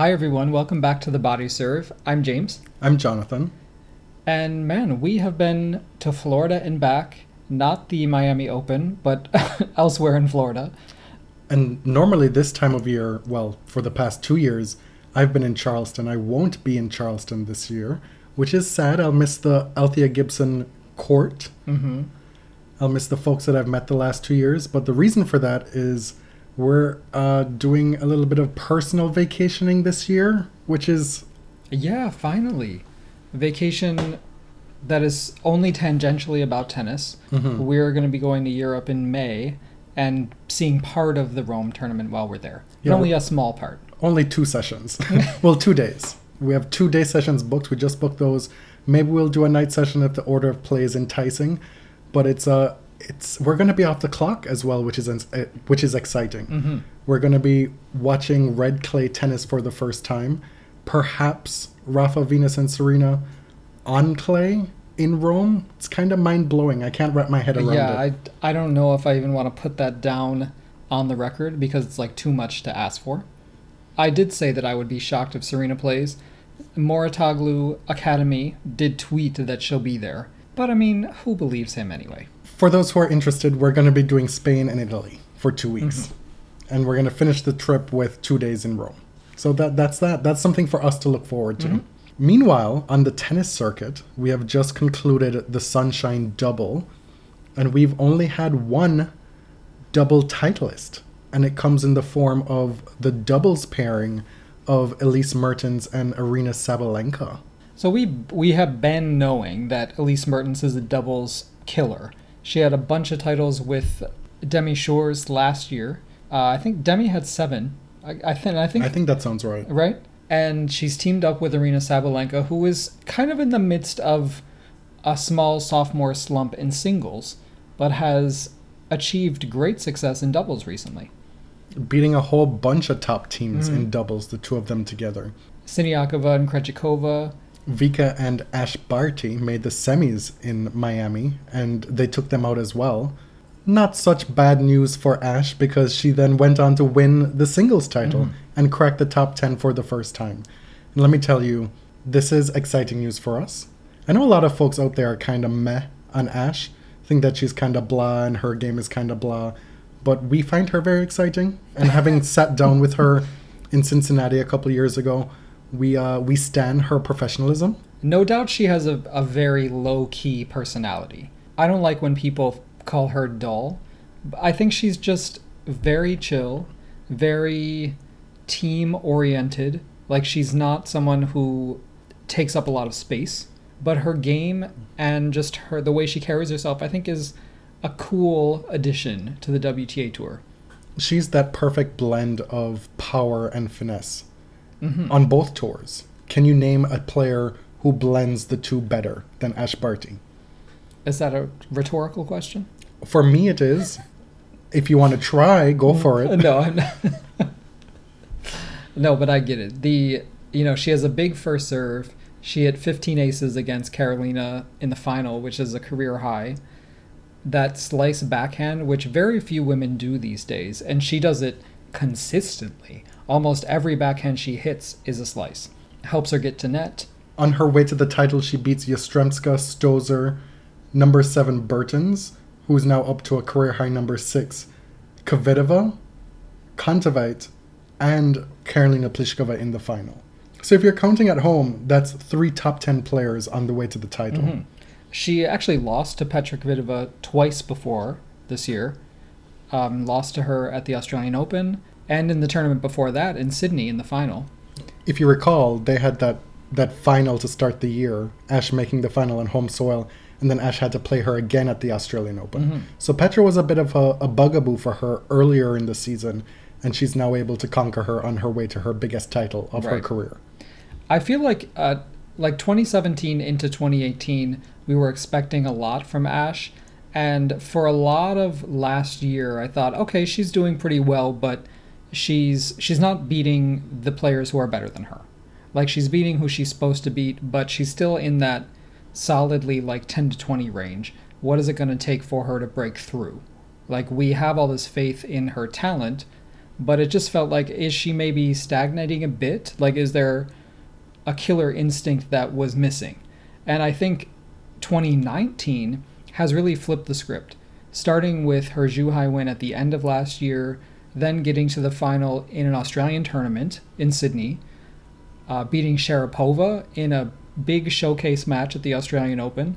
Hi, everyone. Welcome back to the Body Serve. I'm James. I'm Jonathan. And man, we have been to Florida and back. Not the Miami Open, but elsewhere in Florida. And normally, this time of year, well, for the past two years, I've been in Charleston. I won't be in Charleston this year, which is sad. I'll miss the Althea Gibson court. Mm-hmm. I'll miss the folks that I've met the last two years. But the reason for that is we're uh, doing a little bit of personal vacationing this year, which is Yeah, finally. Vacation that is only tangentially about tennis. Mhm. We're going to be going to Europe in May and seeing part of the Rome tournament while we're there. But Yeah. only a small part. only two sessions. well, two days. We have two day sessions booked. We just booked those. Maybe we'll do a night session if the order of play is enticing, but it's uh it's we're going to be off the clock as well, which is uh, which is exciting. Mm-hmm. We're going to be watching red clay tennis for the first time. Perhaps Rafa, Venus, and Serena on clay in Rome. It's kind of mind blowing. I can't wrap my head around Yeah, it. I, I don't know if I even want to put that down on the record because it's like too much to ask for. I did say that I would be shocked if Serena plays. Mouratoglou Academy did tweet that she'll be there. But I mean, who believes him anyway? For those who are interested, we're going to be doing Spain and Italy for two weeks, mm-hmm. and we're going to finish the trip with two days in Rome. So that that's that. That's something for us to look forward to. Mm-hmm. Meanwhile, on the tennis circuit, we have just concluded the Sunshine Double, and we've only had one double titleist, and it comes in the form of the doubles pairing of Elise Mertens and Aryna Sabalenka. So we we have been knowing that Elise Mertens is a doubles killer. She had a bunch of titles with Demi Schuurs last year. Uh, I think Demi had seven. I, I think I think I think that sounds right. right? And she's teamed up with Aryna Sabalenka, who is kind of in the midst of a small sophomore slump in singles, but has achieved great success in doubles recently. Beating a whole bunch of top teams Mhm. in doubles, the two of them together. Siniakova and Krejcikova. Vika and Ash Barty made the semis in Miami, and they took them out as well. Not such bad news for Ash because she then went on to win the singles title Mhm. and crack the top 10 for the first time. And let me tell you, this is exciting news for us. I know a lot of folks out there are kind of meh on Ash, think that she's kind of blah and her game is kind of blah, but we find her very exciting. And having sat down with her in Cincinnati a couple years ago, we uh, we stand her professionalism. No doubt she has a, a very low key personality. I don't like when people call her dull. I think she's just very chill, very team oriented. Like she's not someone who takes up a lot of space, but her game and just her the way she carries herself, I think is a cool addition to the WTA tour. She's that perfect blend of power and finesse Mhm. on both tours. Can you name a player who blends the two better than Ash Barty? Is that a rhetorical question? For me, it is. If you want to try, go for it. No, I'm not. no, but I get it. The you know she has a big first serve. She hit 15 aces against Karolina in the final, which is a career high. That slice backhand, which very few women do these days, and she does it consistently. Almost every backhand she hits is a slice. Helps her get to net. On her way to the title, she beats Yastremska, Stosur, number seven Bertens, who's now up to a career high number six, Kvitova, Kontaveit, and Karolina Pliskova in the final. So if you're counting at home, that's three top 10 players on the way to the title. Mhm. She actually lost to Petra Kvitova twice before this year. Um, lost to her at the Australian Open and in the tournament before that in Sydney in the final. If you recall, they had that, that final to start the year, Ash making the final on home soil, and then Ash had to play her again at the Australian Open. Mhm. So Petra was a bit of a, a bugaboo for her earlier in the season, and she's now able to conquer her on her way to her biggest title of her career. I feel like uh, like 2017 into 2018, we were expecting a lot from Ash, and for a lot of last year, I thought, okay, she's doing pretty well, but she's she's not beating the players who are better than her. Like she's beating who she's supposed to beat, but she's still in that solidly like 10 to 20 range. What is it going to take for her to break through? Like we have all this faith in her talent, but it just felt like is she maybe stagnating a bit? Like is there a killer instinct that was missing? And I think 2019 has really flipped the script, starting with her Zhuhai win at the end of last year, then getting to the final in an Australian tournament in Sydney, uh, beating Sharapova in a big showcase match at the Australian Open.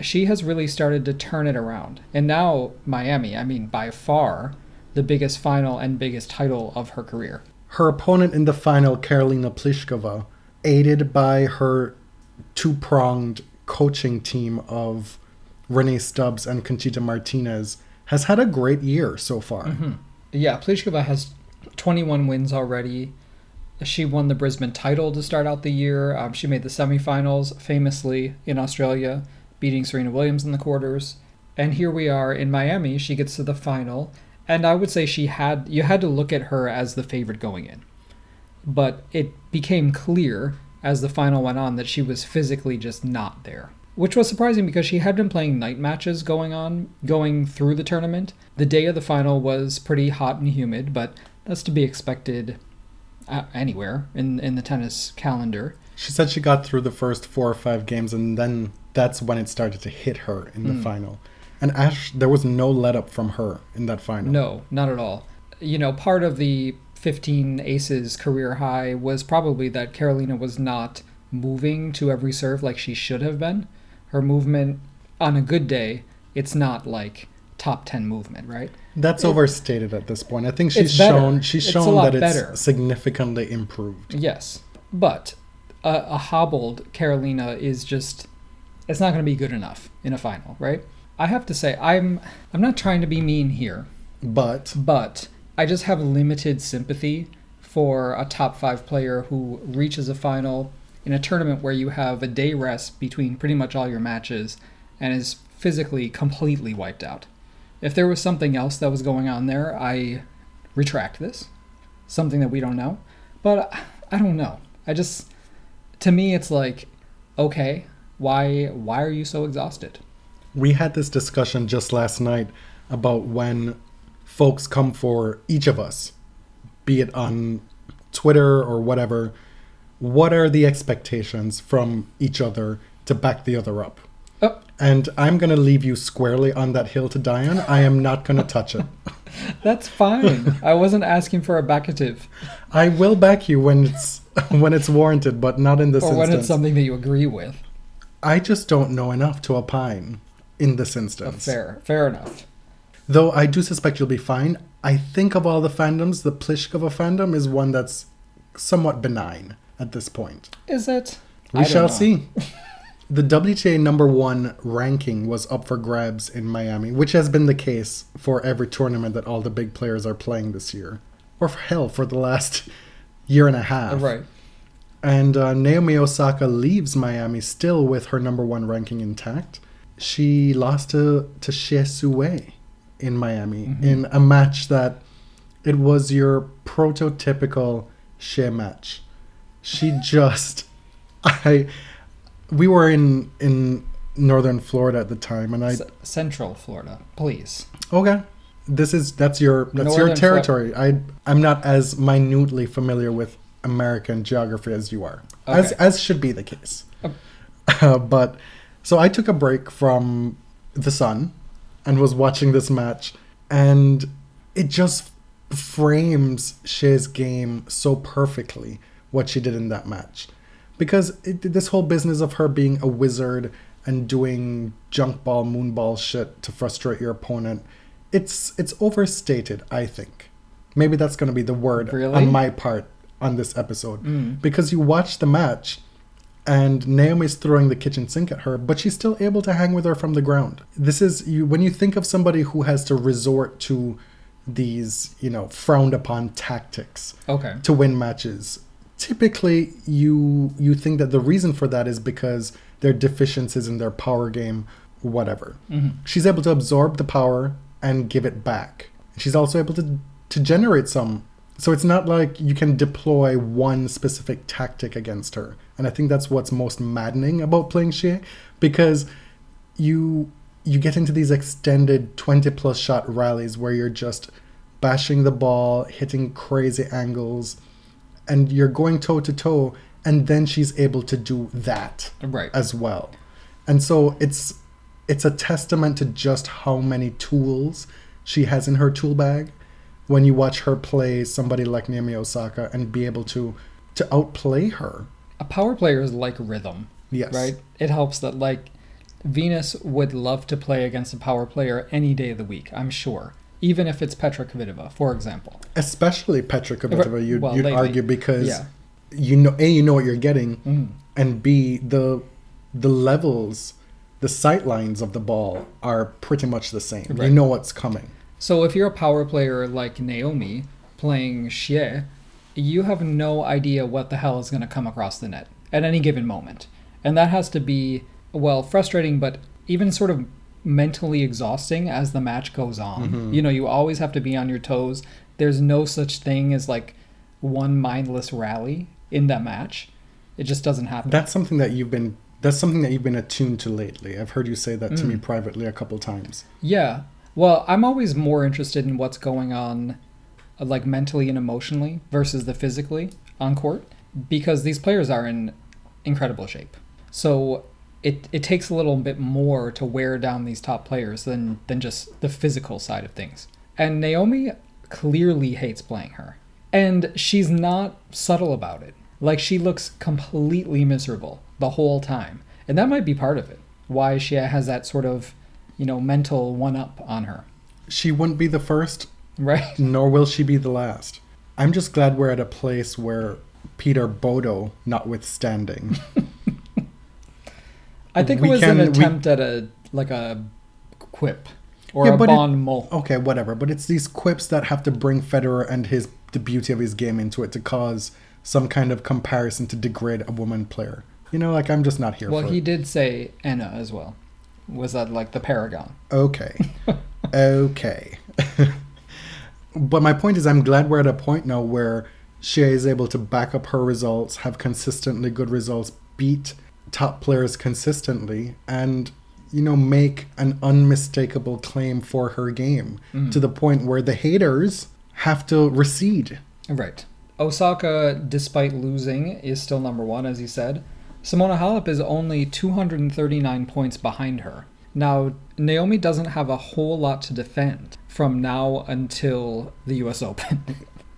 She has really started to turn it around. And now, Miami, I mean, by far the biggest final and biggest title of her career. Her opponent in the final, Karolina Pliskova, aided by her two pronged coaching team of Rennae Stubbs and Conchita Martinez, has had a great year so far. Mm-hmm. Yeah, Pliskova has 21 wins already. She won the Brisbane title to start out the year. Um, she made the semifinals famously in Australia, beating Serena Williams in the quarters. And here we are in Miami. She gets to the final, and I would say she had you had to look at her as the favorite going in. But it became clear as the final went on that she was physically just not there. Which was surprising because she had been playing night matches going on, going through the tournament. The day of the final was pretty hot and humid, but that's to be expected uh, anywhere in in the tennis calendar. She said she got through the first four or five games, and then that's when it started to hit her in the Mm. final. And Ash, there was no let up from her in that final. No, not at all. You know, part of the 15 aces career high was probably that Karolina was not moving to every serve like she should have been. Her movement on a good day, it's not like top 10 movement, right? That's It- overstated at this point. I think she's shown she's It's shown that it's better. significantly improved. Yes. But a, a hobbled Karolina is just it's not going to be good enough in a final, right? I have to say I'm I'm not trying to be mean here, But but I just have limited sympathy for a top 5 player who reaches a final in a tournament where you have a day rest between pretty much all your matches and is physically completely wiped out. If there was something else that was going on there, I retract this. Something that we don't know. But I don't know. I just to me it's like okay, why why are you so exhausted? we had this discussion just last night about when folks come for each of us, be it on Twitter or whatever, what are the expectations from each other to back the other up? Oh, And I'm going to leave you squarely on that hill to die on. I am not going to touch it. that's fine. I wasn't asking for a backative I will back you when it's when it's warranted, but not in this instance. or when instance. it's something that you agree with. I just don't know enough to opine in this Uh, instance. fair, fair enough. Though I do suspect you'll be fine. I think of all the fandoms, the Pliskova fandom is one that's somewhat benign at this point. Is it? We shall know. see. The WTA number one ranking was up for grabs in Miami, which has been the case for every tournament that all the big players are playing this year. Or for hell, for the last year and a half. Right. And uh, Naomi Osaka leaves Miami still with her number one ranking intact. She lost to, to Hsieh Sue in Miami Mhm. in a match that it was your prototypical Hsieh match. She just, I, we were in in northern Florida at the time, and I C- Central Florida, please. okay, this is that's your that's your Northern Flo- territory. I I'm not as minutely familiar with American geography as you are, as Okay. as should be the case. Oh. Uh, but so I took a break from the sun and was watching this match, and it just frames Hsieh's game so perfectly what she did in that match. Because it, this whole business of her being a wizard and doing junk ball, moon ball shit to frustrate your opponent, it's it's overstated, I think. Maybe that's going to be the word Really? on my part on this episode. Mm. Because you watch the match and Naomi's throwing the kitchen sink at her, but she's still able to hang with her from the ground. This is you when you think of somebody who has to resort to these, you know, frowned upon tactics Okay. to win matches. Typically you you think that the reason for that is because their deficiencies in their power game, whatever. Mm-hmm. She's able to absorb the power and give it back. She's also able to to generate some. So it's not like you can deploy one specific tactic against her. And I think that's what's most maddening about playing Hsieh because you you get into these extended 20 plus shot rallies where you're just bashing the ball, hitting crazy angles, and you're going toe to toe, and then she's able to do that Right. as well. And so it's it's a testament to just how many tools she has in her tool bag when you watch her play somebody like Naomi Osaka and be able to to outplay her. a power player is like rhythm. Yes. Right? It helps that like Venus would love to play against a power player any day of the week, I'm sure. Even if it's Petra Kvitova, for example. Especially Petra Kvitova, you'd, Well, you'd lately, argue because yeah. you know a you know what you're getting, Mhm. and b the the levels, the sight lines of the ball are pretty much the same. Right. You know what's coming. So if you're a power player like Naomi playing Hsieh, you have no idea what the hell is going to come across the net at any given moment. And that has to be, well, frustrating, but even sort of mentally exhausting as the match goes on. You know, you always have to be on your toes. There's no such thing as like one mindless rally in that match. It just doesn't happen. That's something that you've been that's something that you've been attuned to lately. I've heard you say that to me Mm. privately a couple times. Yeah. Well, I'm always more interested in what's going on, like mentally and emotionally, versus the physically on court, because these players are in incredible shape. So it it takes a little bit more to wear down these top players than than just the physical side of things. And Naomi clearly hates playing her, and she's not subtle about it. Like she looks completely miserable the whole time, and that might be part of it. Why she has that sort of you know, mental one up on her. She wouldn't be the first, Right? nor will she be the last. I'm just glad we're at a place where Peter Bodo, notwithstanding, I think We it was can- an we- attempt at a like a quip or Yeah, a it- bon mot. okay, whatever. But it's these quips that have to bring Federer and his the beauty of his game into it to cause some kind of comparison to degrade a woman player. You know, like I'm just not here Well, he it. did say Enna as well. Was that like the paragon? Okay. okay. but my point is, I'm glad we're at a point now where Hsieh is able to back up her results, have consistently good results, beat top players consistently, and, you know, make an unmistakable claim for her game Mm. to the point where the haters have to recede. Right. Osaka, despite losing, is still number one, as you said. Simona Halep is only 239 points behind her. Now, Naomi doesn't have a whole lot to defend from now until the US Open.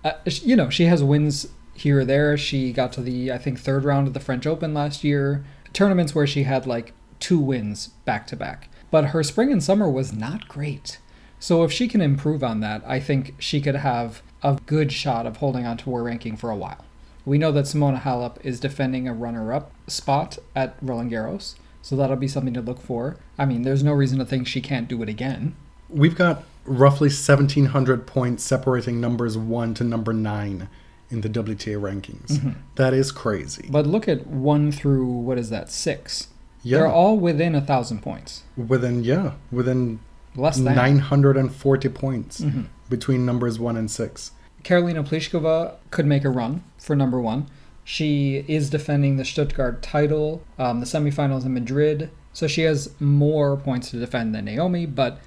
uh, you know, she has wins here or there. She got to the, I think, third round of the French Open last year. Tournaments where she had like two wins back to back. But her spring and summer was not great. So if she can improve on that, I think she could have a good shot of holding on to her ranking for a while. We know that Simona Halep is defending a runner-up spot at Roland Garros, so that'll be something to look for. I mean, there's no reason to think she can't do it again. We've got roughly 1,700 points separating numbers one to number nine in the WTA rankings. That is crazy. But look at one through what is that six? Yeah. They're all within a thousand points, within, yeah, within less than. 940 points Mhm. between numbers one and six. Karolina Pliskova could make a run for number one. She is defending the Stuttgart title, um, the semifinals in Madrid, so she has more points to defend than Naomi. But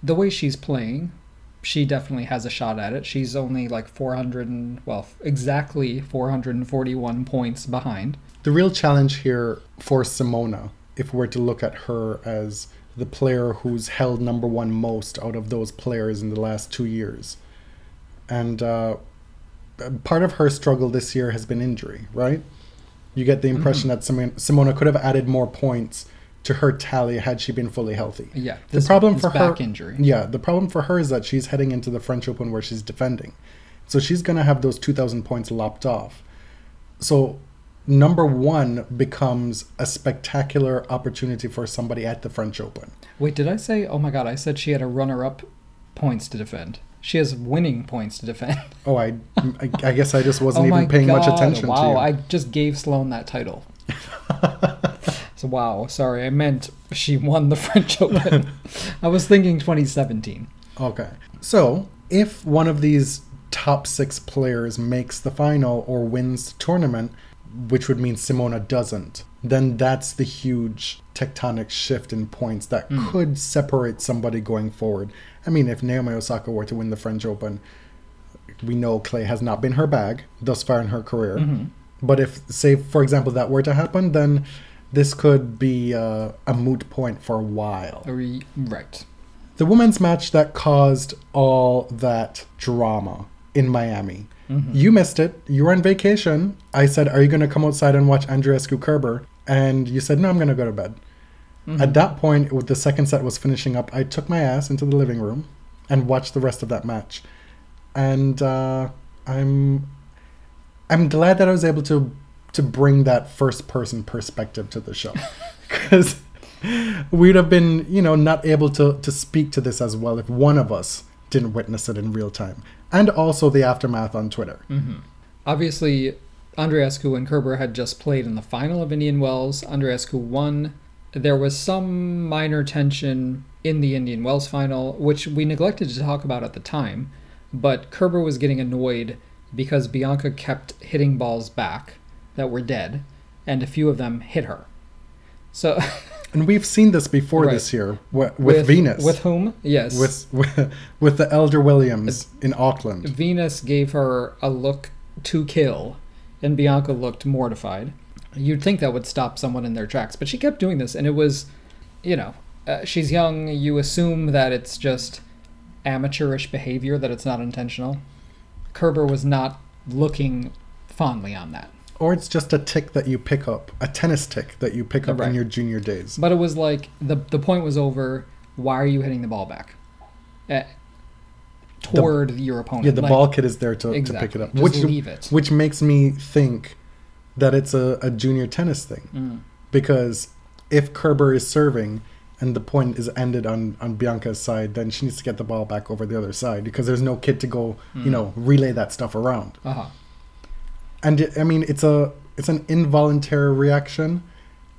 the way she's playing, she definitely has a shot at it. She's only like 400 and well, exactly 441 points behind. The real challenge here for Simona, if we're to look at her as the player who's held number one most out of those players in the last two years, and uh, part of her struggle this year has been injury, right? You get the impression that Simona, Simona could have added more points to her tally had she been fully healthy. Yeah, The problem for back her, injury. yeah, the problem for her is that she's heading into the French Open where she's defending, so she's gonna have those two thousand points lopped off. So number one becomes a spectacular opportunity for somebody at the French Open. Wait, did I say? Oh my god, I said she had a runner-up points to defend. She has winning points to defend. Oh, I, I, I guess I just wasn't oh even paying much attention wow, to you. I just gave Sloane that title. so wow, sorry, I meant she won the French Open. I was thinking 2017. Okay. So, if one of these top six players makes the final or wins the tournament, which would mean Simona doesn't, then that's the huge tectonic shift in points that hmm. could separate somebody going forward. I mean, if Naomi Osaka were to win the French Open, we know clay has not been her bag thus far in her career. Mm-hmm. But if, say, for example, that were to happen, then this could be uh, a moot point for a while. Right. The women's match that caused all that drama in Miami. You missed it. You were on vacation. I said, Are you going to come outside and watch Andreescu Kerber? And you said, No, I'm going to go to bed. At that point, with the second set was finishing up, I took my ass into the living room and watched the rest of that match. And uh, I'm I'm glad that I was able to to bring that first person perspective to the show because we'd have been you know not able to to speak to this as well if one of us didn't witness it in real time and also the aftermath on Twitter. Mm-hmm. Obviously, Andreescu and Kerber had just played in the final of Indian Wells. Andreescu won. There was some minor tension in the Indian Wells final, which we neglected to talk about at the time. But Kerber was getting annoyed because Bianca kept hitting balls back that were dead, and a few of them hit her. So, And we've seen this before Right. this year with, with, Venus, With whom? Yes. with, with with the Elder Williams in Auckland. Venus gave her a look to kill, and Bianca looked mortified. You'd think that would stop someone in their tracks, but she kept doing this, and it was, you know, uh, she's young. You assume that it's just amateurish behavior, that it's not intentional. Kerber was not looking fondly on that. Or it's just a tick that you pick up, a tennis tick that you pick up Right. in your junior days. But it was like the the point was over. Why are you hitting the ball back? Eh, toward your opponent. Yeah, the Like, ball kid is there to, to pick it up, Just which leave it. which makes me think that it's a, a junior tennis thing Mm. because if Kerber is serving and the point is ended on on Bianca's side, then she needs to get the ball back over the other side because there's no kid to go, Mm. you know, relay that stuff around. Uh-huh. And it, I mean, it's a it's an involuntary reaction.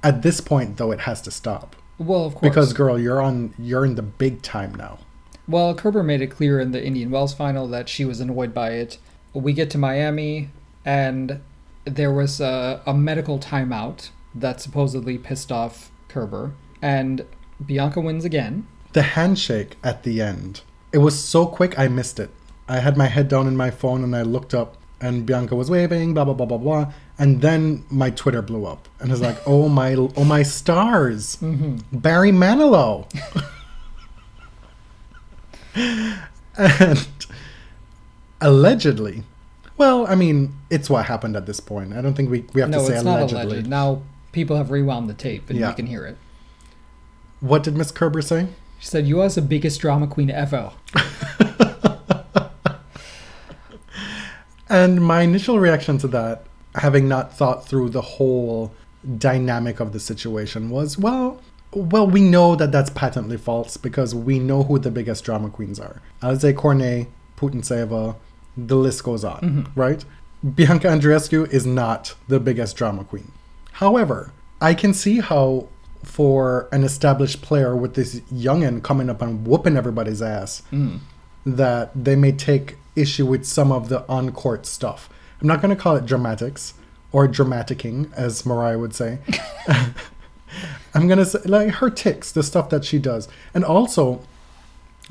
At this point, though, it has to stop Well, of course. because, girl, you're on you're in the big time now. Well, Kerber made it clear in the Indian Wells final that she was annoyed by it. We get to Miami, and there was a, a medical timeout that supposedly pissed off Kerber, and Bianca wins again. The handshake at the end, it was so quick I missed it. I had my head down in my phone and I looked up and Bianca was waving, blah blah blah blah blah, and then my Twitter blew up and it's like, oh my, oh my stars, mm-hmm. Barry Manilow, and allegedly, well, I mean, it's what happened at this point. I don't think we we have no, to say it's not allegedly. alleged. Now people have rewound the tape, and Yeah. you can hear it. What did Miss Kerber say? She said, "You are the biggest drama queen ever." And my initial reaction to that, having not thought through the whole dynamic of the situation, was well, well, we know that that's patently false because we know who the biggest drama queens are. Alize Cornet, Putintseva, the list goes on, mm-hmm. right? Bianca Andreescu is not the biggest drama queen. However, I can see how for an established player with this youngin coming up and whooping everybody's ass, hmm. that they may take issue with some of the on court stuff. I'm not going to call it dramatics or dramaticking, as Mariah would say. I'm going to say, like, her ticks, the stuff that she does. And also,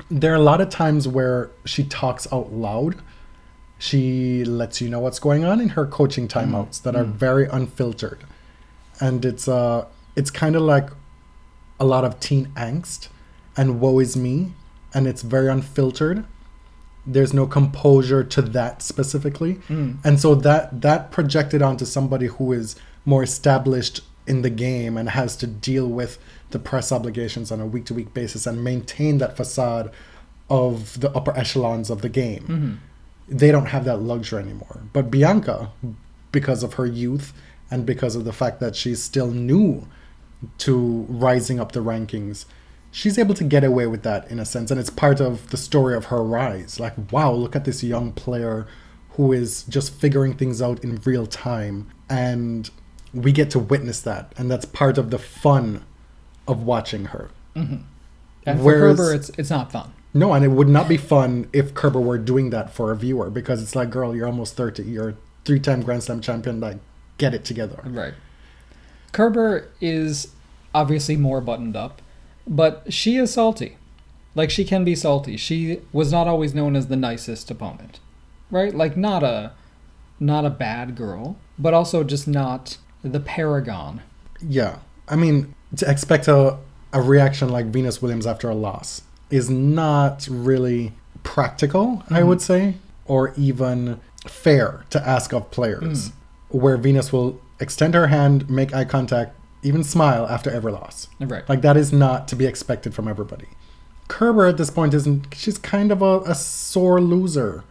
there are a lot of times where she talks out loud. She lets you know what's going on in her coaching hmm. timeouts that are hmm. very unfiltered. And it's uh it's kind of like a lot of teen angst and woe is me and it's very unfiltered. There's no composure to that specifically. Hmm. And so that that projected onto somebody who is more established in the game and has to deal with the press obligations on a week to week basis and maintain that facade of the upper echelons of the game. Mm-hmm. They don't have that luxury anymore. But bianca because of her youth and because of the fact that she's still new to rising up the rankings she's able to get away with that in a sense, and it's part of the story of her rise. Like, wow, look at this young player who is just figuring things out in real time, and we get to witness that, and that's part of the fun of watching her. Mm-hmm. And for Kerber, it's it's not fun. No, and it would not be fun if Kerber were doing that for a viewer because it's like, girl, you're almost 30. You're a three time Grand Slam champion. Like, get it together. Right. Kerber is obviously more buttoned up, but she is salty. Like she can be salty. She was not always known as the nicest opponent. Right? Like not a not a bad girl, but also just not the paragon. Yeah. I mean, to expect a, a reaction like Venus Williams after a loss is not really practical, I mm-hmm. would say, or even fair to ask of players, mm. where Venus will extend her hand, make eye contact, even smile after every loss. Right. Like that is not to be expected from everybody. Kerber at this point isn't. She's kind of a, a sore loser.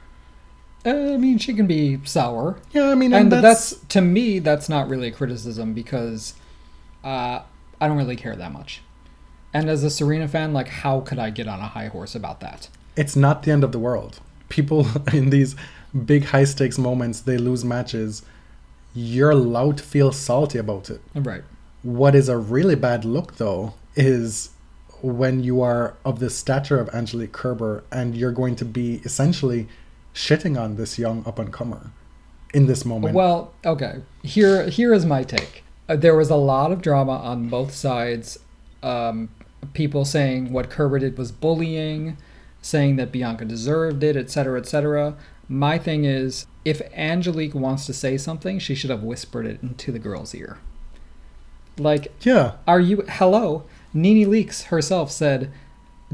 Uh, I mean, she can be sour. Yeah, I mean, and and, that's, that's, to me that's not really a criticism because uh, I don't really care that much. And as a Serena fan, like how could I get on a high horse about that? it's not the end of the world. People in these big high stakes moments, they lose matches. You're allowed to feel salty about it. Right. What is a really bad look, though, is when you are of the stature of Angelique Kerber and you're going to be essentially shitting on this young up and comer in this moment. Well, okay. Here, here is my take. Uh, there was a lot of drama on both sides. Um, people saying what Kerber did was bullying, saying that Bianca deserved it, etc., etc. My thing is, if Angelique wants to say something, she should have whispered it into the girl's ear. Like, yeah, are you hello? NeNe Leakes herself said,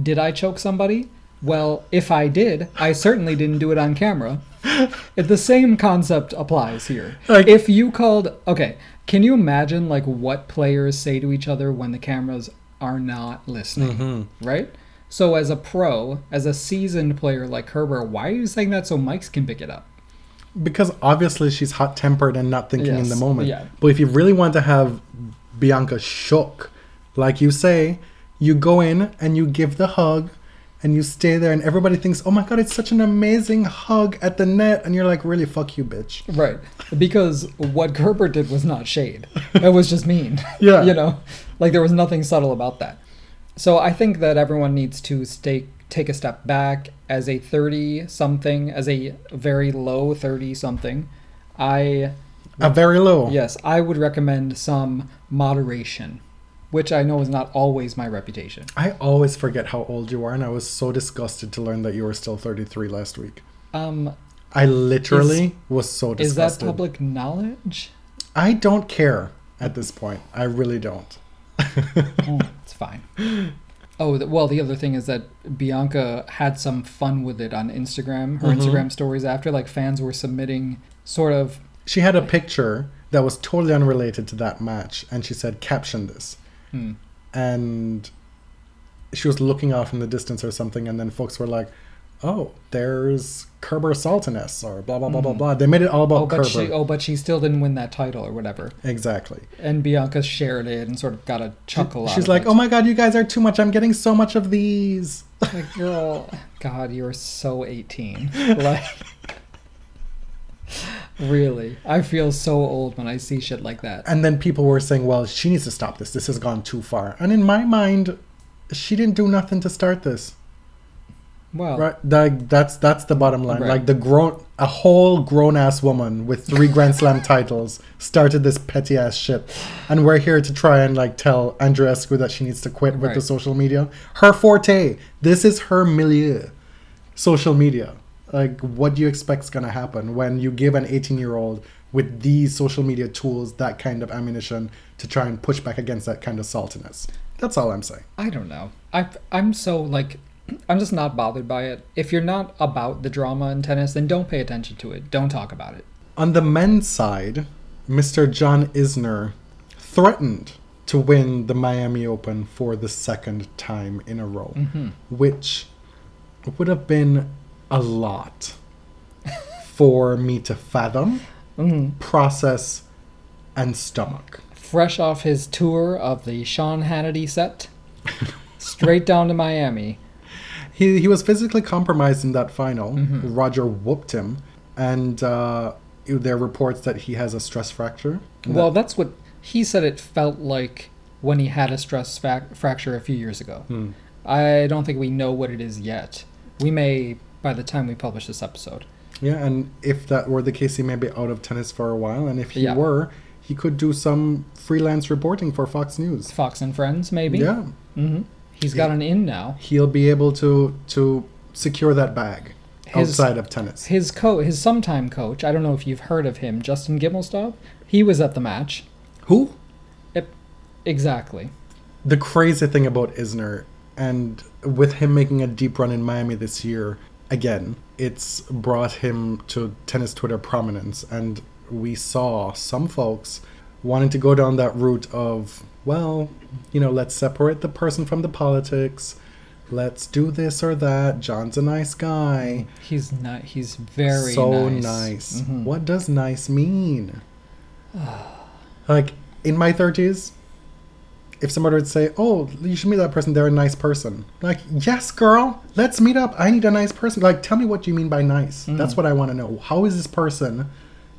"Did I choke somebody?" Well, if I did, I certainly didn't do it on camera. If the same concept applies here. Like- if you called, okay, can you imagine like what players say to each other when the cameras are not listening, mm-hmm. right? So as a pro, as a seasoned player like Kerber, why are you saying that so Mike's can pick it up? because obviously she's hot tempered and not thinking in the moment. yeah. But if you really want to have Bianca shook, like you say, you go in and you give the hug and you stay there and everybody thinks, oh my god, it's such an amazing hug at the net. And you're like, really, fuck you, bitch. Right. Because what Kerber did was not shade. It was just mean. Yeah. you know? Like there was nothing subtle about that. So I think that everyone needs to stay take a step back as a 30 something, as a very low 30 something. I A very low. yes, I would recommend some moderation, which I know is not always my reputation. I always forget how old you are, and I was so disgusted to learn that you were still 33 last week. Um I literally was so disgusted. is that public knowledge? I don't care at this point. I really don't. It's fine. Oh, well, the other thing is that Bianca had some fun with it on Instagram, her Mhm. Instagram stories after. Like, fans were submitting sort of. She had a picture that was totally unrelated to that match, and she said, "Caption this." Hmm, And she was looking off in the distance or something, and then folks were like, "Oh, there's Kerber Sultaness," or blah blah blah blah Mhm. blah. They made it all about oh, but Kerber. she, oh, but she still didn't win that title or whatever. Exactly. And Bianca shared it and sort of got a chuckle. out She's like, it. "Oh my god, you guys are too much. I'm getting so much of these." Like, girl, God, you're so 18. Like, really, I feel so old when I see shit like that. And then people were saying, "Well, she needs to stop this. This has gone too far." And in my mind, she didn't do nothing to start this. Well, Right? Like that's that's the bottom line. Right. Like the grown, a whole grown ass woman with three Grand Slam titles started this petty ass shit, and we're here to try and like tell Andreescu that she needs to quit with the social media. Her forte. This is her milieu. Social media. Like, what do you expect's gonna happen when you give an 18 year old with these social media tools that kind of ammunition to try and push back against that kind of saltiness? That's all I'm saying. I don't know. I I'm so like I'm just not bothered by it. If you're not about the drama in tennis, then don't pay attention to it. Don't talk about it. On the men's side, Mr. John Isner threatened to win the Miami Open for the second time in a row, Mm-hmm. which would have been a lot for me to fathom, Mm-hmm. process, and stomach. Fresh off his tour of the Sean Hannity set, straight down to Miami. He he was physically compromised in that final. Mm-hmm. Roger whooped him, and uh, there are reports that he has a stress fracture. Well, that's what he said. It felt like when he had a stress fac- fracture a few years ago. Hmm. I don't think we know what it is yet. We may by the time we publish this episode. Yeah, and if that were the case, he may be out of tennis for a while. And if he Yeah. were, he could do some freelance reporting for Fox News. Fox and Friends, maybe. Yeah, hmm He's got an in now. he'll be able to to secure that bag His- outside of tennis. His co his sometime coach. I don't know if you've heard of him, Justin Gimelstob. He was at the match. Who? Exactly. The crazy thing about Isner, and with him making a deep run in Miami this year, again, it's brought him to tennis Twitter prominence. And we saw some folks wanting to go down that route of, well, you know, let's separate the person from the politics. Let's do this or that. John's a nice guy. He's not. He's very so nice. nice. Mhm. What does nice mean? like in my thirties, if somebody would say, "Oh, you should meet that person. They're a nice person," like, "Yes, girl, let's meet up. I need a nice person." Like, tell me what you mean by nice. Mm-hmm. That's what I want to know. How is this person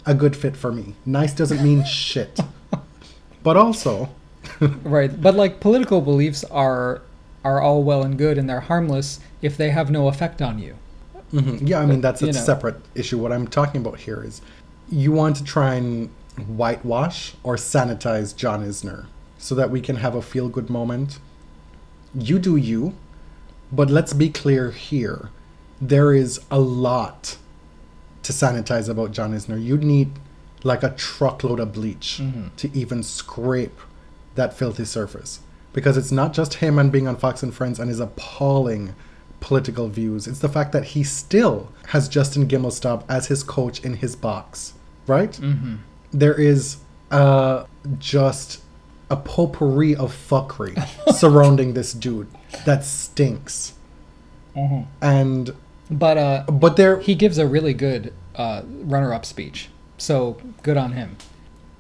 a good fit for me? Nice doesn't mean shit. But also, Right, but like political beliefs are are all well and good, and they're harmless if they have no effect on you. Mhm. Yeah, I mean that's a you know. separate issue. What I'm talking about here is you want to try and whitewash or sanitize John Isner so that we can have a feel good moment. You do you, but let's be clear here. There is a lot to sanitize about John Isner. You'd need like a truckload of bleach to even scrape that filthy surface. Because it's not just him and being on Fox and Friends and his appalling political views. It's the fact that he still has Justin Gimelstob as his coach in his box, right? Mm-hmm. There is uh, just a potpourri of fuckery surrounding this dude that stinks. And But uh, but there he gives a really good uh, runner-up speech, so good on him.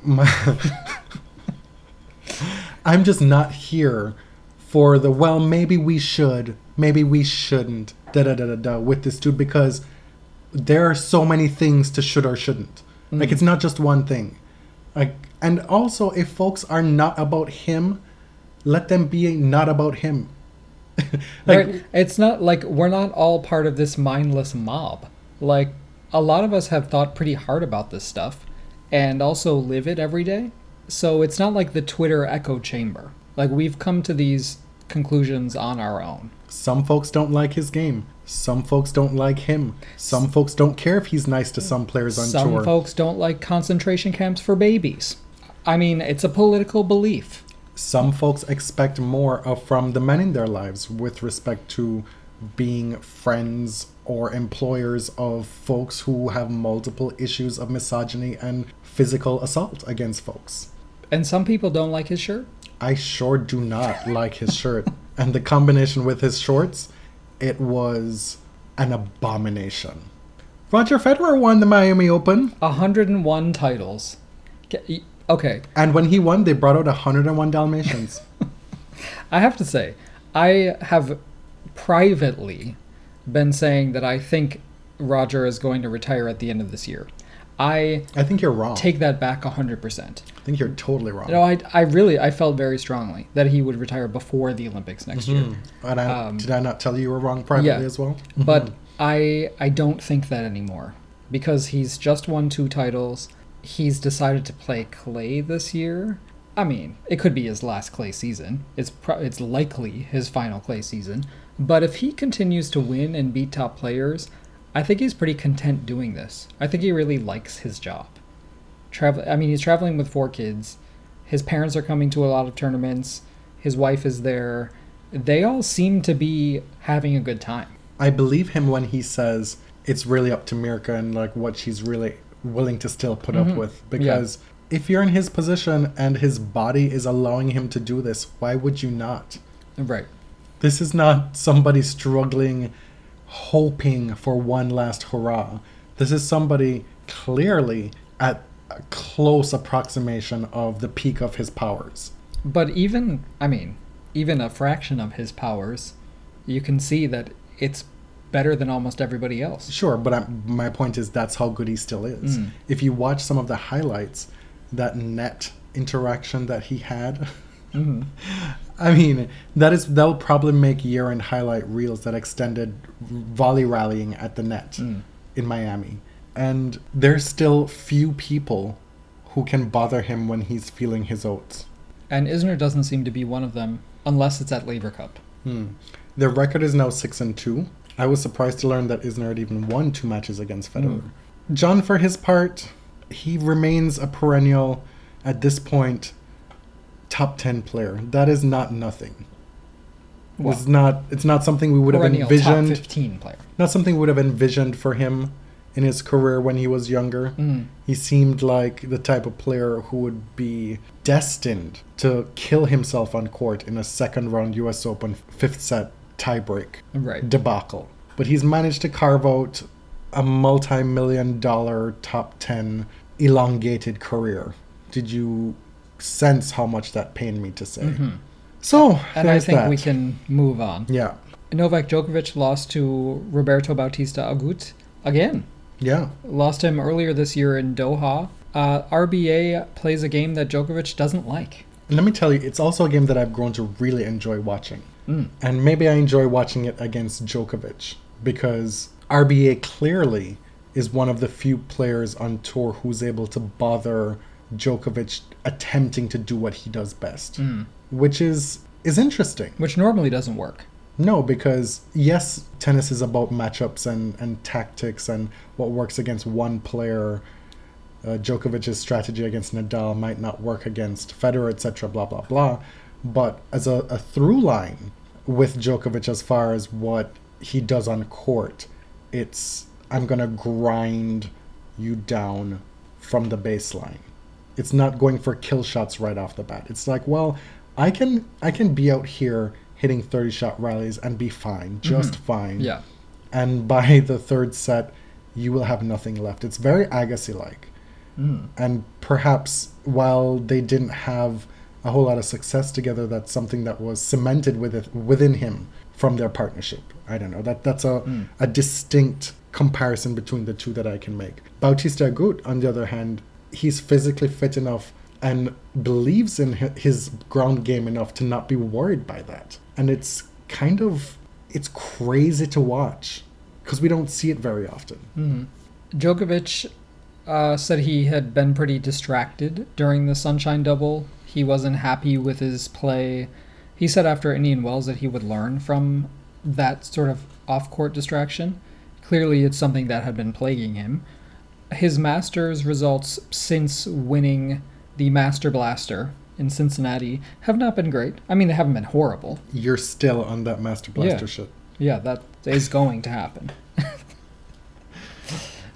my, I'm just not here for the well maybe we should maybe we shouldn't da da da da da with this dude because there are so many things to should or shouldn't like mm. it's not just one thing like and also if folks are not about him let them be not about him like right? It's not like we're not all part of this mindless mob. Like a lot of us have thought pretty hard about this stuff, and also live it every day. So it's not like the Twitter echo chamber. Like we've come to these conclusions on our own. Some folks don't like his game. Some folks don't like him. Some folks don't care if he's nice to some players on Some tour. Some folks don't like concentration camps for babies. I mean, it's a political belief. some folks expect more of from the men in their lives with respect to being friends or employers of folks who have multiple issues of misogyny and physical assault against folks. And some people don't like his shirt. I sure do not like his shirt. And the combination with his shorts, it was an abomination. Roger Federer won the Miami Open. 101 titles. Okay, And when he won, they brought out 101 Dalmatians. I have to say, I have privately been saying that I think Roger is going to retire at the end of this year. I I think you're wrong. take that back 100%. I think you're totally wrong. No, I, I really, I felt very strongly that he would retire before the Olympics next year. And I, Um, did I not tell you you were wrong privately yeah. as well? But I I don't think that anymore because he's just won two titles. He's decided to play clay this year. I mean, it could be his last clay season. It's pro- it's likely his final clay season. But if he continues to win and beat top players, I think he's pretty content doing this. I think he really likes his job. Travel I mean, he's traveling with four kids. His parents are coming to a lot of tournaments. His wife is there. They all seem to be having a good time. I believe him when he says it's really up to Mirka and like what she's really willing to still put up mm-hmm. with. Because if you're in his position and his body is allowing him to do this, why would you not? Right. This is not somebody struggling, hoping for one last hurrah. This is somebody clearly at a close approximation of the peak of his powers. But even, I mean, even a fraction of his powers, you can see that it's better than almost everybody else. Sure, but I'm, my point is that's how good he still is. Mm. If you watch some of the highlights, that net interaction that he had, hmm I mean, that is that'll probably make year-end highlight reels that extended volley rallying at the net Mm. in Miami, and there's still few people who can bother him when he's feeling his oats. And Isner doesn't seem to be one of them unless it's at Laver Cup. Hmm. Their record is now six and two. I was surprised to learn that Isner had even won two matches against Federer. John, for his part, he remains a perennial, at this point, top ten player. That is not nothing. Well, it's not. It's not something we would have perennial top envisioned. 15 player. Not something we would have envisioned for him in his career when he was younger. Mm. He seemed like the type of player who would be destined to kill himself on court in a second round US Open fifth set tiebreak Right. debacle. But he's managed to carve out a multi million dollar top 10 elongated career. Did you sense how much that pained me to say? Mhm. So, And I think that. we can move on. Yeah. Novak Djokovic lost to Roberto Bautista Agut again. Yeah. Lost him earlier this year in Doha. Uh, RBA plays a game that Djokovic doesn't like. And let me tell you, it's also a game that I've grown to really enjoy watching. Mm. And maybe I enjoy watching it against Djokovic because RBA clearly is one of the few players on tour who's able to bother Djokovic attempting to do what he does best, Mm. which is is interesting. Which normally doesn't work. No, because yes, tennis is about matchups and, and tactics and what works against one player. Uh, Djokovic's strategy against Nadal might not work against Federer, etc., blah, blah, blah. But as a, a through line with Djokovic, as far as what he does on court, it's I'm going to grind you down from the baseline. It's not going for kill shots right off the bat. It's like, well, I can I can be out here hitting 30 shot rallies and be fine, just fine. Yeah. And by the third set, you will have nothing left. It's very Agassi like. Mm. And perhaps while they didn't have a whole lot of success together, that's something that was cemented with it, within him from their partnership. I don't know. That that's a Mm. a distinct comparison between the two that I can make. Bautista Agut, on the other hand, he's physically fit enough and believes in his ground game enough to not be worried by that. And it's kind of it's crazy to watch because we don't see it very often. Mhm. Djokovic uh, said he had been pretty distracted during the Sunshine Double. He wasn't happy with his play. He said after Indian Wells that he would learn from that sort of off court distraction. Clearly, it's something that had been plaguing him. His Masters results since winning the Master Blaster in Cincinnati have not been great. I mean, they haven't been horrible. You're still on that Master Blaster Yeah. shit. Yeah, that is going to happen.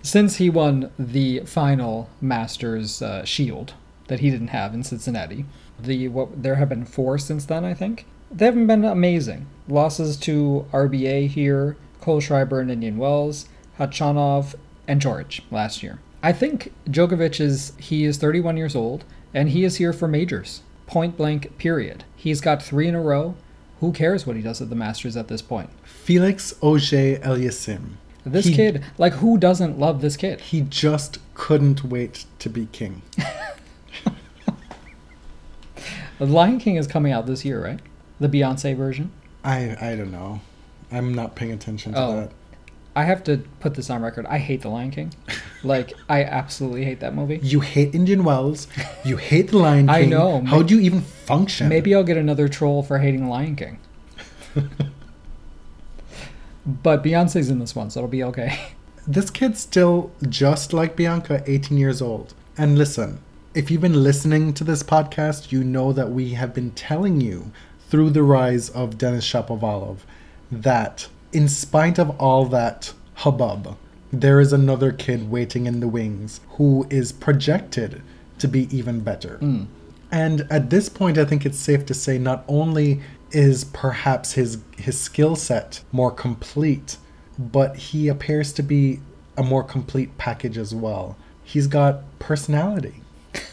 Since he won the final Masters uh, Shield that he didn't have in Cincinnati, the what there have been four since then, I think. They haven't been amazing. Losses to RBA here, Kohlschreiber and Indian Wells, Khachanov, and George last year. I think Djokovic is he is 31 years old and he is here for majors. Point blank. Period. He's got three in a row. Who cares what he does at the Masters at this point? Felix Auger Aliassime. This He- kid, like, who doesn't love this kid? He just couldn't wait to be king. The Lion King is coming out this year, right? The Beyonce version. I I don't know. I'm not paying attention to Oh. that. I have to put this on record. I hate The Lion King. Like, I absolutely hate that movie. You hate Indian Wells. You hate the Lion King. I know. How do you even function? Maybe I'll get another troll for hating The Lion King. but Beyonce's in this one, so it'll be okay. this kid's still just like Bianca, 18 years old. And listen, if you've been listening to this podcast, you know that we have been telling you through the rise of Denis Shapovalov that in spite of all that hubbub, there is another kid waiting in the wings who is projected to be even better. Mm. And at this point, I think it's safe to say not only is perhaps his his skill set more complete, but he appears to be a more complete package as well. He's got personality.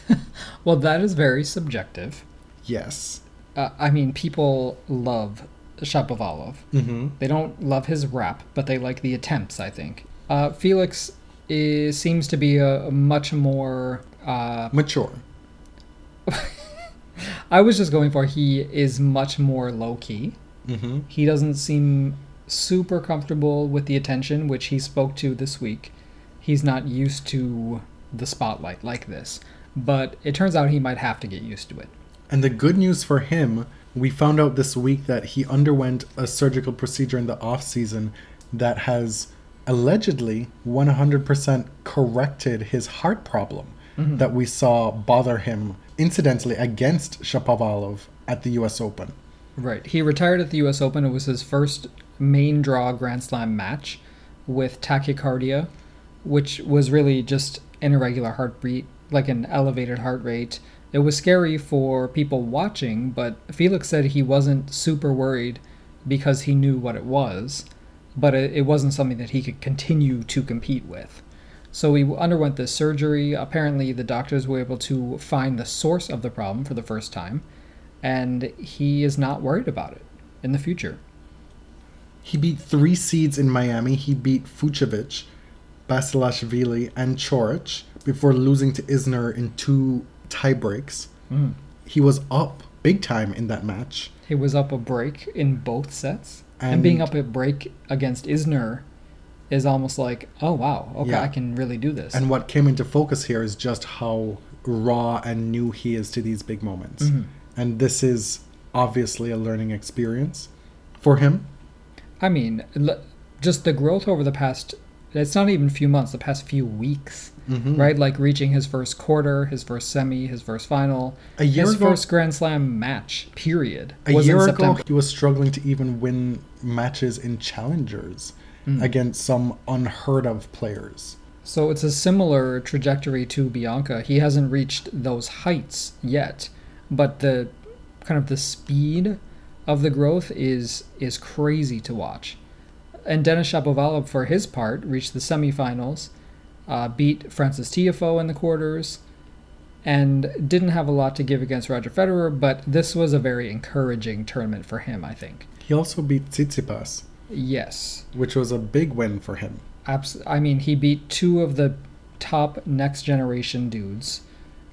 Well, that is very subjective. Yes. uh, I mean, people love Shapovalov. Mm-hmm. They don't love his rap, but they like the attempts. I think uh, Felix is seems to be a, a much more. Uh, Mature. I was just going for he is much more low key. Mm-hmm. He doesn't seem super comfortable with the attention, which he spoke to this week. He's not used to the spotlight like this, but it turns out he might have to get used to it. And the good news for him, we found out this week that he underwent a surgical procedure in the off season that has allegedly 100% corrected his heart problem mm-hmm. that we saw bother him incidentally against Shapovalov at the US Open. Right. He retired at the US Open. It was his first main draw Grand Slam match with tachycardia, which was really just an irregular heartbeat, like an elevated heart rate. It was scary for people watching, but Felix said he wasn't super worried because he knew what it was, but it, it wasn't something that he could continue to compete with. So he underwent this surgery. Apparently, the doctors were able to find the source of the problem for the first time, and he is not worried about it in the future. He beat three seeds in Miami. He beat Fucsovics, Basilashvili, and Coric before losing to Isner in two tie breaks. Mm. He was up big time in that match. He was up a break in both sets, and, And- being up a break against Isner is almost like, oh wow, okay, Yeah. I can really do this. And what came into focus here is just how raw and new he is to these big moments. Mhm. And this is obviously a learning experience for him. I mean, just the growth over the past. It's not even a few months, the past few weeks, Mhm. right? Like reaching his first quarter, his first semi, his first final, his ago- first Grand Slam match, period. A year ago, September. he was struggling to even win matches in challengers Mm. against some unheard of players. So it's a similar trajectory to Bianca. He hasn't reached those heights yet, but the kind of the speed of the growth is is crazy to watch. And Denis Shapovalov, for his part, reached the semifinals, uh, beat Francis Tiafoe in the quarters, and didn't have a lot to give against Roger Federer. But this was a very encouraging tournament for him, I think. He also beat Tsitsipas, Yes, which was a big win for him. Abs- I mean, he beat two of the top next generation dudes,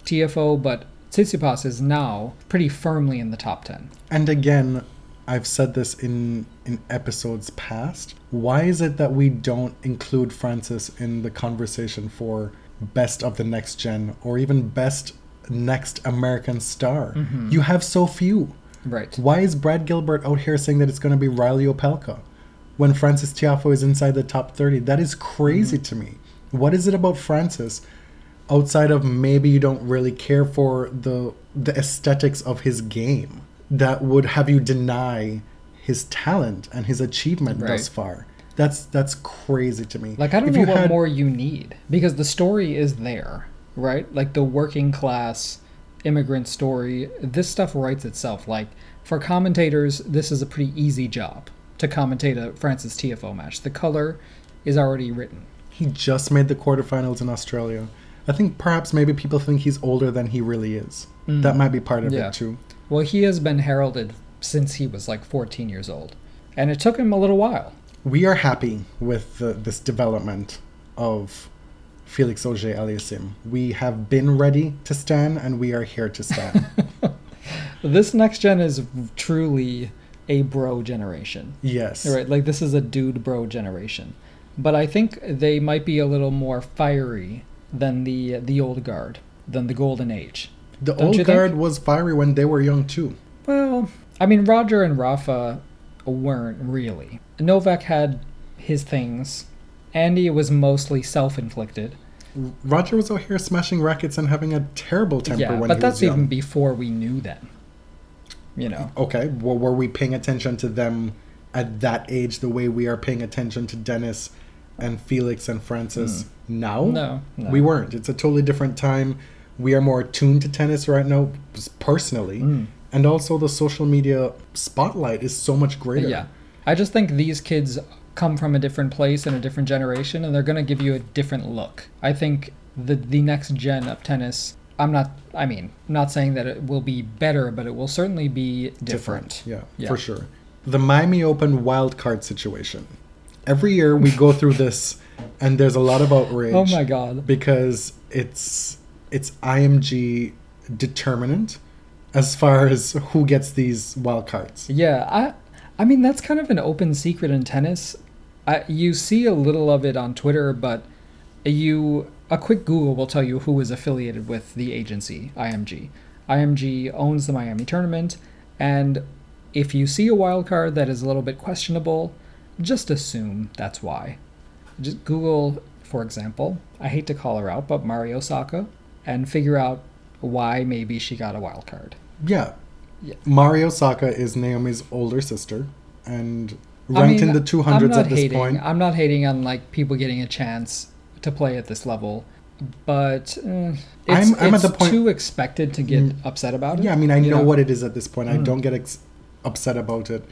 Tiafoe, but Tsitsipas is now pretty firmly in the top 10. And again, I've said this in in episodes past. Why is it that we don't include Francis in the conversation for best of the next gen or even best next American star? Mhm. You have so few. Right. Why is Brad Gilbert out here saying that it's going to be Reilly Opelka when Francis Tiafoe is inside the top 30? That is crazy to me. What is it about Francis outside of maybe you don't really care for the the aesthetics of his game that would have you deny his talent and his achievement thus far? That's that's crazy to me. Like, I don't If know you what had- more you need because the story is there, right? Like, the working class immigrant story, this stuff writes itself. Like, for commentators, this is a pretty easy job to commentate a Francis Tiafoe match. The color is already written. He just made the quarterfinals in Australia. I think perhaps maybe people think he's older than he really is. Mm. That might be part of Yeah. it too. Well, he has been heralded since he was like 14 years old. And it took him a little while. We are happy with the, this development of Felix Auger Aliassime. We have been ready to stand and we are here to stand. This next gen is truly a bro generation. yes. Right? Like, this is a dude bro generation. But I think they might be a little more fiery than the the old guard, than the golden age. The Don't old you think? guard was fiery when they were young too. Well, I mean, Roger and Rafa weren't really. Novak had his things. Andy was mostly self inflicted. Roger was out here smashing rackets and having a terrible temper Yeah, when but he that's was young. But that's even before we knew them. You know. Okay, well, were we paying attention to them at that age the way we are paying attention to Dennis and Felix and Francis now? Hmm. No, no. We weren't. It's a totally different time. We are more attuned to tennis right now, personally. Mm. And also, the social media spotlight is so much greater. Yeah. I just think these kids come from a different place and a different generation and they're going to give you a different look. I think the the next gen of tennis I'm not. I mean, I'm not saying that it will be better, but it will certainly be different. Yeah, Yeah. for sure. The Miami Open wildcard situation. Every year we go through this, and there's a lot of outrage. Oh my god. Because it's it's IMG determinant as far as who gets these wild cards. Yeah, I I mean that's kind of an open secret in tennis. I, you see a little of it on Twitter, but you a quick Google will tell you who is affiliated with the agency IMG. IMG owns the Miami tournament, and if you see a wild card that is a little bit questionable, just assume that's why. Just Google, for example, I hate to call her out, but Mari Osaka, and figure out why maybe she got a wild card. Yeah. Yeah. Mari Osaka is Naomi's older sister and I ranked mean, in the 200s I'm not at this hating. point. I'm not hating on like people getting a chance to play at this level, but uh, it's, I'm- I'm at the point- too expected to get Mm. upset about it. Yeah, I mean, I you know, what it is at this point. I Mm. don't get ex- upset about it.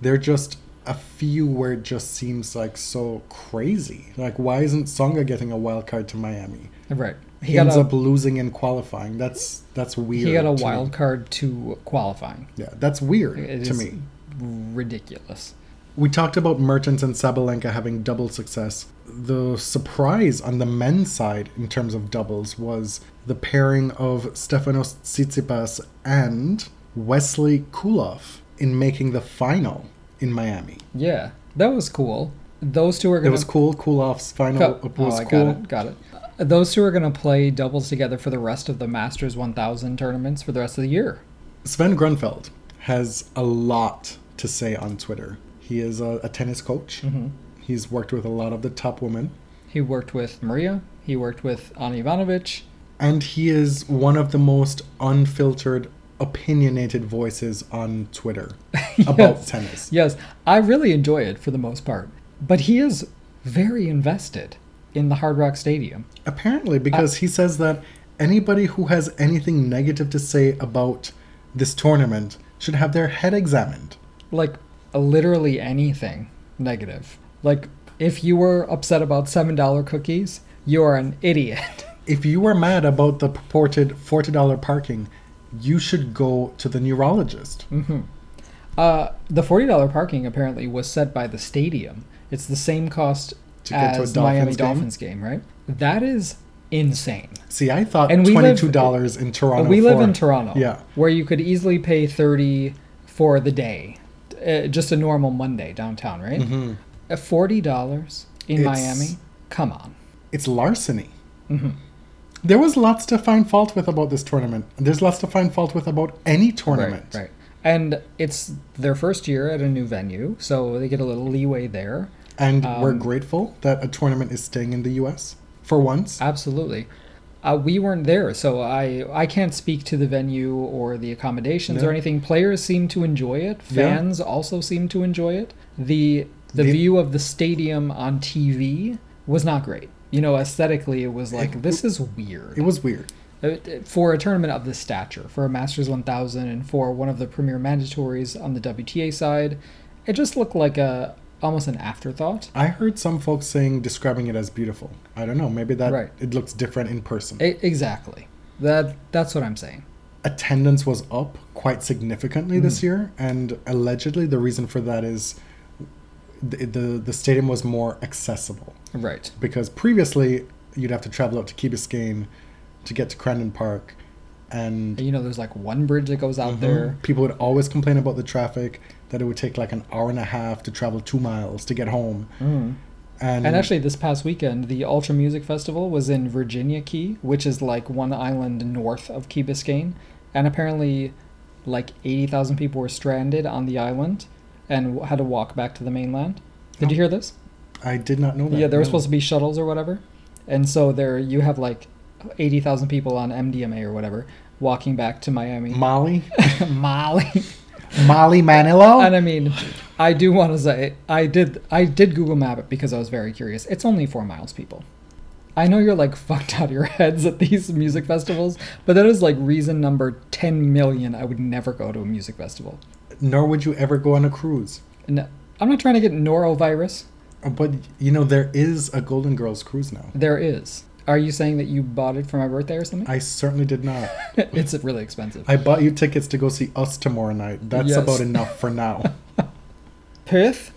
They're just a few where it just seems like so crazy. Like, why isn't Tsonga getting a wild card to Miami? Right. He, ends a up losing in qualifying. That's that's weird. he got a to me. wild card to qualifying. Yeah, that's weird It to me. ridiculous. We talked about Mertens and Sabalenka having double success. The surprise on the men's side in terms of doubles was the pairing of Stefanos Tsitsipas and Wesley Koolhof in making the final in Miami. Yeah, that was cool. Those two are It gonna. was cool. Koolhof's final Co- was oh, I cool. got it. Got it. Those two are gonna play doubles together for the rest of the Masters 1000 tournaments for the rest of the year. Sven Groeneveld has a lot to say on Twitter. He is a, a tennis coach. hmm He's worked with a lot of the top women. He worked with Maria. He worked with Ana Ivanovic. And he is one of the most unfiltered, opinionated voices on Twitter about tennis. Yes, I really enjoy it for the most part. But he is very invested in the Hard Rock Stadium. Apparently, because he says that anybody who has anything negative to say about this tournament should have their head examined. Like, literally anything negative. Like, if you were upset about $7 cookies, you're an idiot. If you were mad about the purported $40 parking, you should go to the neurologist. hmm Uh, the $40 parking apparently was set by the stadium. It's the same cost To get to a as the Miami Dolphins game? Dolphins game, right? That is insane. See, I thought And we live- $22 in Toronto. we live for- in Toronto, Yeah. where you could easily pay 30 for the day. Uh, just a normal Monday downtown, right? Mhm. At $40 in It's- Miami? Come on. It's larceny. Mhm. There was lots to find fault with about this tournament. There's lots to find fault with about any tournament. Right, right. And it's their first year at a new venue, so they get a little leeway there. And we're Um, grateful that a tournament is staying in the US for once. Absolutely. Uh, we weren't there, so I I can't speak to the venue or the accommodations or anything. Players seem to enjoy it. Yeah. Fans also seem to enjoy it. The the, The- view of the stadium on TV was not great. You know, aesthetically, it was like It- this is weird. It was weird. Uh, for a tournament of this stature, for a Masters 1000, and for one of the premier mandatories on the WTA side, it just looked like a almost an afterthought. I heard some folks saying describing it as beautiful. I don't know. Maybe that Right. it looks different in person. E- exactly. That that's what I'm saying. Attendance was up quite significantly Mm. this year, and allegedly the reason for that is the, the the stadium was more accessible Right. because previously you'd have to travel up to Key Biscayne to get to Crandon Park, and You know, there's like one bridge that goes out Mhm. there. People would always complain about the traffic, that it would take like an hour and a half to travel two miles to get home. Mm. And, And actually, this past weekend, the Ultra Music Festival was in Virginia Key, which is like one island north of Key Biscayne. And apparently, like 80,000 people were stranded on the island and had to walk back to the mainland. Did you hear this? I did not know that. Yeah, there were no. supposed to be shuttles or whatever. And so there, you have like 80,000 people on MDMA or whatever walking back to Miami. Molly, Molly. Molly Manilow. And I mean, I do want to say I did I did Google Map it because I was very curious. It's only four miles, people. I know you're like fucked out of your heads at these music festivals, but that is like reason number ten million I would never go to a music festival. Nor would you ever go on a cruise. And I'm not trying to get norovirus. But you know there is a Golden Girls cruise now. There is. Are you saying that you bought it for my birthday or something? I certainly did not. it's really expensive. I bought you tickets to go see us tomorrow night. That's Yes. about enough for now. Perth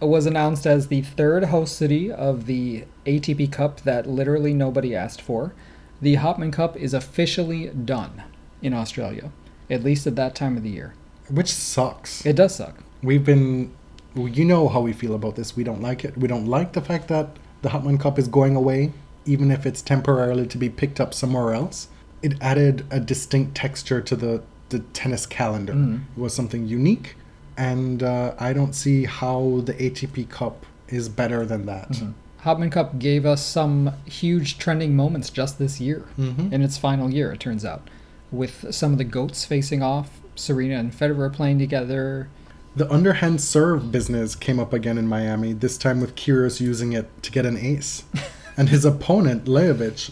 was announced as the third host city of the ATP Cup that literally nobody asked for. The Hopman Cup is officially done in Australia, at least at that time of the year. Which sucks. It does suck. We've been, you know how we feel about this. We don't like it. We don't like the fact that the Hopman Cup is going away, even if it's temporarily to be picked up somewhere else. It added a distinct texture to the, the tennis calendar. Mhm. It was something unique, and uh, I don't see how the ATP Cup is better than that. Hopman Cup gave us some huge trending moments just this year, Mhm. in its final year, it turns out, with some of the goats facing off, Serena and Federer playing together. The underhand serve business came up again in Miami, this time with Kyrgios using it to get an ace. and his opponent, Lajovic,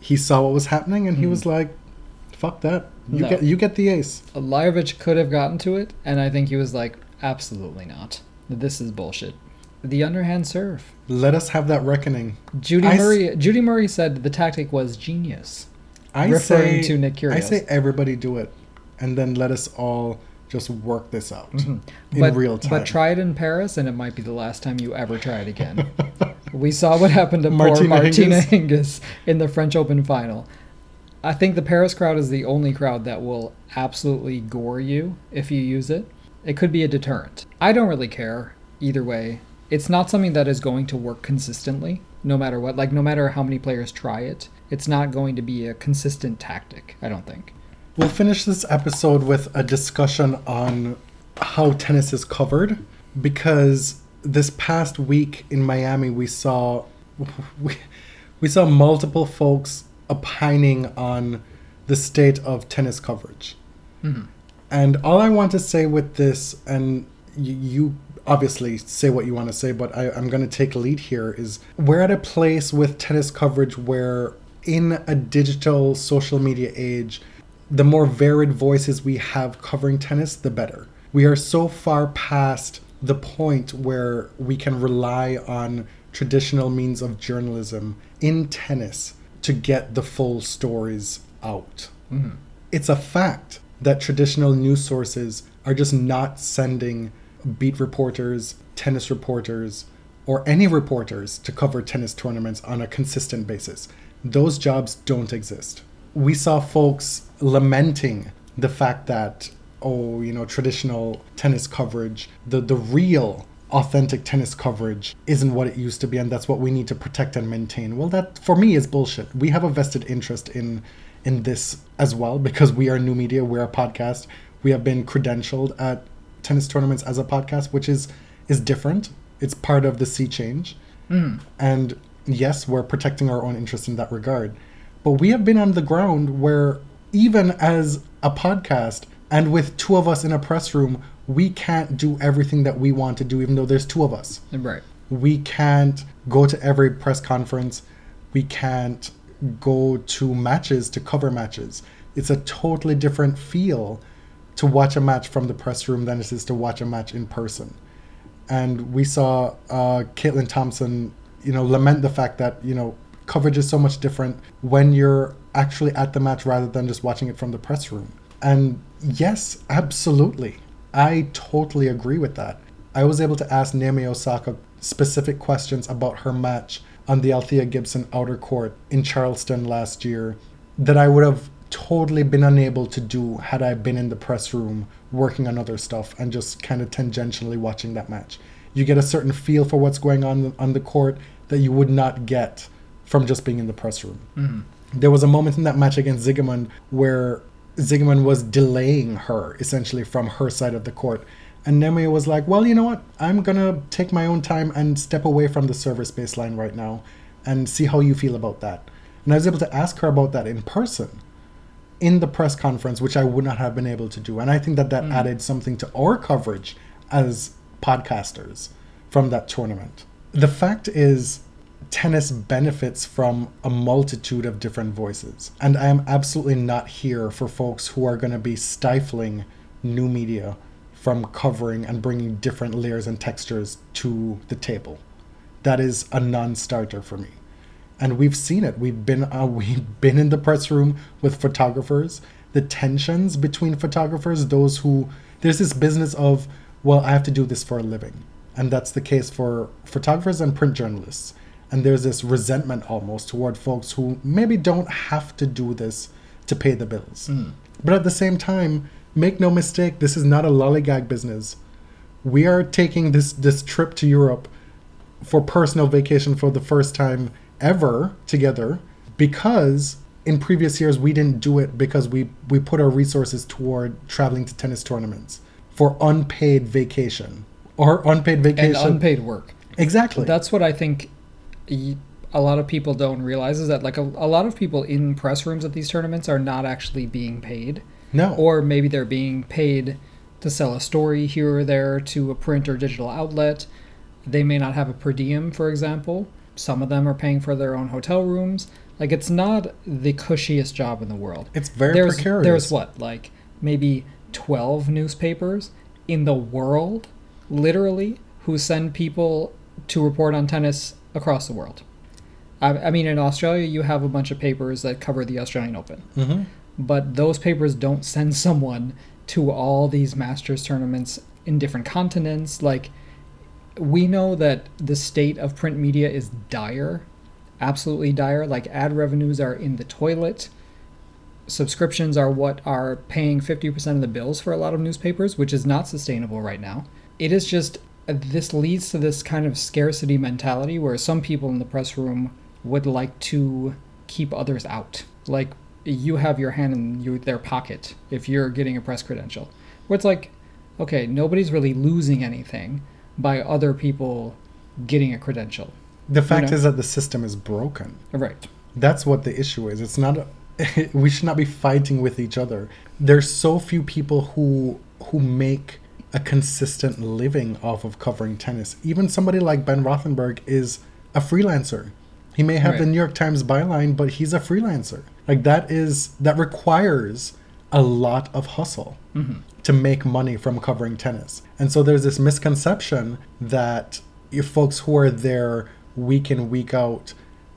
he saw what was happening and he hmm. was like, fuck that. You No. get you get the ace. Uh, Lajovic could have gotten to it, and I think he was like, absolutely not. This is bullshit. The underhand serve. Let us have that reckoning. Judy I s- Murray. Judy Murray said the tactic was genius. I Referring say to Nick I Kyrgios. say everybody do it. And then let us all just work this out mm-hmm. in but, real time. But try it in Paris, and it might be the last time you ever try it again. we saw what happened to Martina poor Martina Hingis. Hingis in the French Open final. I think the Paris crowd is the only crowd that will absolutely gore you if you use it. It could be a deterrent. I don't really care either way. It's not something that is going to work consistently, no matter what. Like, no matter how many players try it, it's not going to be a consistent tactic, I don't think. We'll finish this episode with a discussion on how tennis is covered because this past week in Miami we saw we, we saw multiple folks opining on the state of tennis coverage. Mm-hmm. And all I want to say with this, and you, you obviously say what you want to say, but I, I'm going to take lead here, is we're at a place with tennis coverage where, in a digital social media age, the more varied voices we have covering tennis, the better. We are so far past the point where we can rely on traditional means of journalism in tennis to get the full stories out. Mm-hmm. It's a fact that traditional news sources are just not sending beat reporters, tennis reporters, or any reporters to cover tennis tournaments on a consistent basis. Those jobs don't exist. We saw folks lamenting the fact that, oh, you know, traditional tennis coverage, the, the real authentic tennis coverage isn't what it used to be and that's what we need to protect and maintain. Well, that for me is bullshit. We have a vested interest in in this as well because we are new media, we're a podcast. We have been credentialed at tennis tournaments as a podcast, which is is different. It's part of the sea change. Hmm. And yes, we're protecting our own interest in that regard. But we have been on the ground where even as a podcast and with two of us in a press room, we can't do everything that we want to do even though there's two of us. Right. we can't go to every press conference. We can't go to matches to cover matches. It's a totally different feel to watch a match from the press room than it is to watch a match in person. And we saw uh, Caitlin Thompson, you know, lament the fact that you know coverage is so much different when you're actually at the match rather than just watching it from the press room. And yes, absolutely, I totally agree with that. I was able to ask Naomi Osaka specific questions about her match on the Althea Gibson outer court in Charleston last year that I would have totally been unable to do had I been in the press room working on other stuff and just kind of tangentially watching that match. You get a certain feel for what's going on on the court that you would not get from just being in the press room. Mm. There was a moment in that match against Siegemund where Siegemund was delaying her essentially from her side of the court. And Nemi was like, well, you know what? I'm going to take my own time and step away from the service baseline right now and see how you feel about that. And I was able to ask her about that in person in the press conference, which I would not have been able to do. And I think that that mm. added something to our coverage as podcasters from that tournament. The fact is, tennis benefits from a multitude of different voices. And I am absolutely not here for folks who are going to be stifling new media from covering and bringing different layers and textures to the table. That is a non starter for me and we've seen it. We've been uh, we've been in the press room with photographers. The tensions between photographers, those who there's this business of, well, I have to do this for a living, and that's the case for photographers and print journalists. And there's this resentment almost toward folks who maybe don't have to do this to pay the bills. Hmm. But at the same time, make no mistake, this is not a lollygag business. We are taking this this trip to Europe for personal vacation for the first time ever together because in previous years we didn't do it because we we put our resources toward traveling to tennis tournaments for unpaid vacation or unpaid vacation And unpaid work. exactly That's what I think a lot of people don't realize is that like a, a lot of people in press rooms at these tournaments are not actually being paid. no Or maybe they're being paid to sell a story here or there to a print or digital outlet. They may not have a per diem, for example. Some of them are paying for their own hotel rooms. Like it's not the cushiest job in the world. it's very there's precarious there's what like maybe 12 newspapers in the world literally who send people to report on tennis across the world. I, I mean in australia you have a bunch of papers that cover the australian open. Hmm but those papers don't send someone to all these masters tournaments in different continents. Like we know that the state of print media is dire absolutely dire. Like ad revenues are in the toilet. Subscriptions are what are paying 50% of the bills for a lot of newspapers which is not sustainable right now. It is just this leads to this kind of scarcity mentality where some people in the press room would like to keep others out like you have your hand in your, their pocket if you're getting a press credential where it's like okay nobody's really losing anything by other people getting a credential the fact know? is that the system is broken right That's what the issue is. It's not. we should not be fighting with each other. There's so few people who who make a consistent living off of covering tennis. Even somebody like Ben Rothenberg is a freelancer. He may have the New York Times byline, but he's a freelancer. Like that is that requires a lot of hustle mm-hmm. to make money from covering tennis. And so there's this misconception that if folks who are there week in week out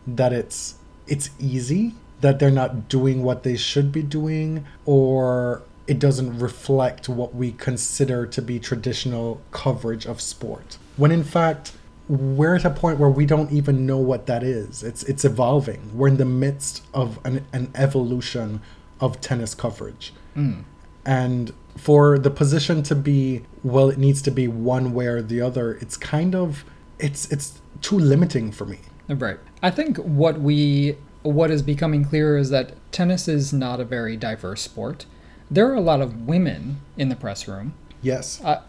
that it's it's easy that they're not doing what they should be doing or it doesn't reflect what we consider to be traditional coverage of sport. When in fact we're at a point where we don't even know what that is. It's it's evolving. We're in the midst of an, an evolution of tennis coverage. Hmm. And for the position to be well it needs to be one way or the other it's kind of it's it's too limiting for me. Right. I think what we what is becoming clearer is that tennis is not a very diverse sport. There are a lot of women in the press room, yes uh,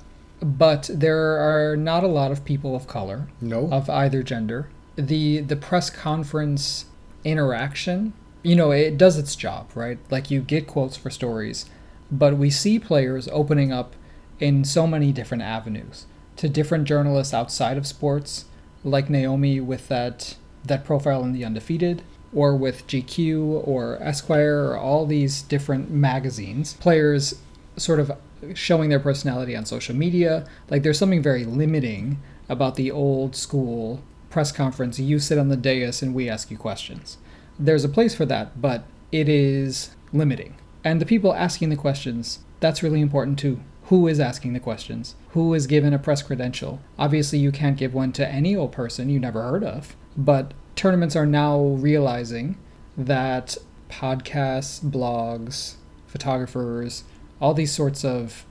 but there are not a lot of people of color no of either gender. The the press conference interaction, you know, it does its job, right? Like you get quotes for stories, but we see players opening up in so many different avenues to different journalists outside of sports, like Naomi with that that profile in the Undefeated, or with GQ or Esquire or all these different magazines. Players sort of showing their personality on social media. Like there's something very limiting about the old school press conference. You sit on the dais and we ask you questions. There's a place for that, but it is limiting. And the people asking the questions, that's really important too. Who is asking the questions? Who is given a press credential? Obviously, you can't give one to any old person you never heard of, but tournaments are now realizing that podcasts, blogs, photographers, all these sorts of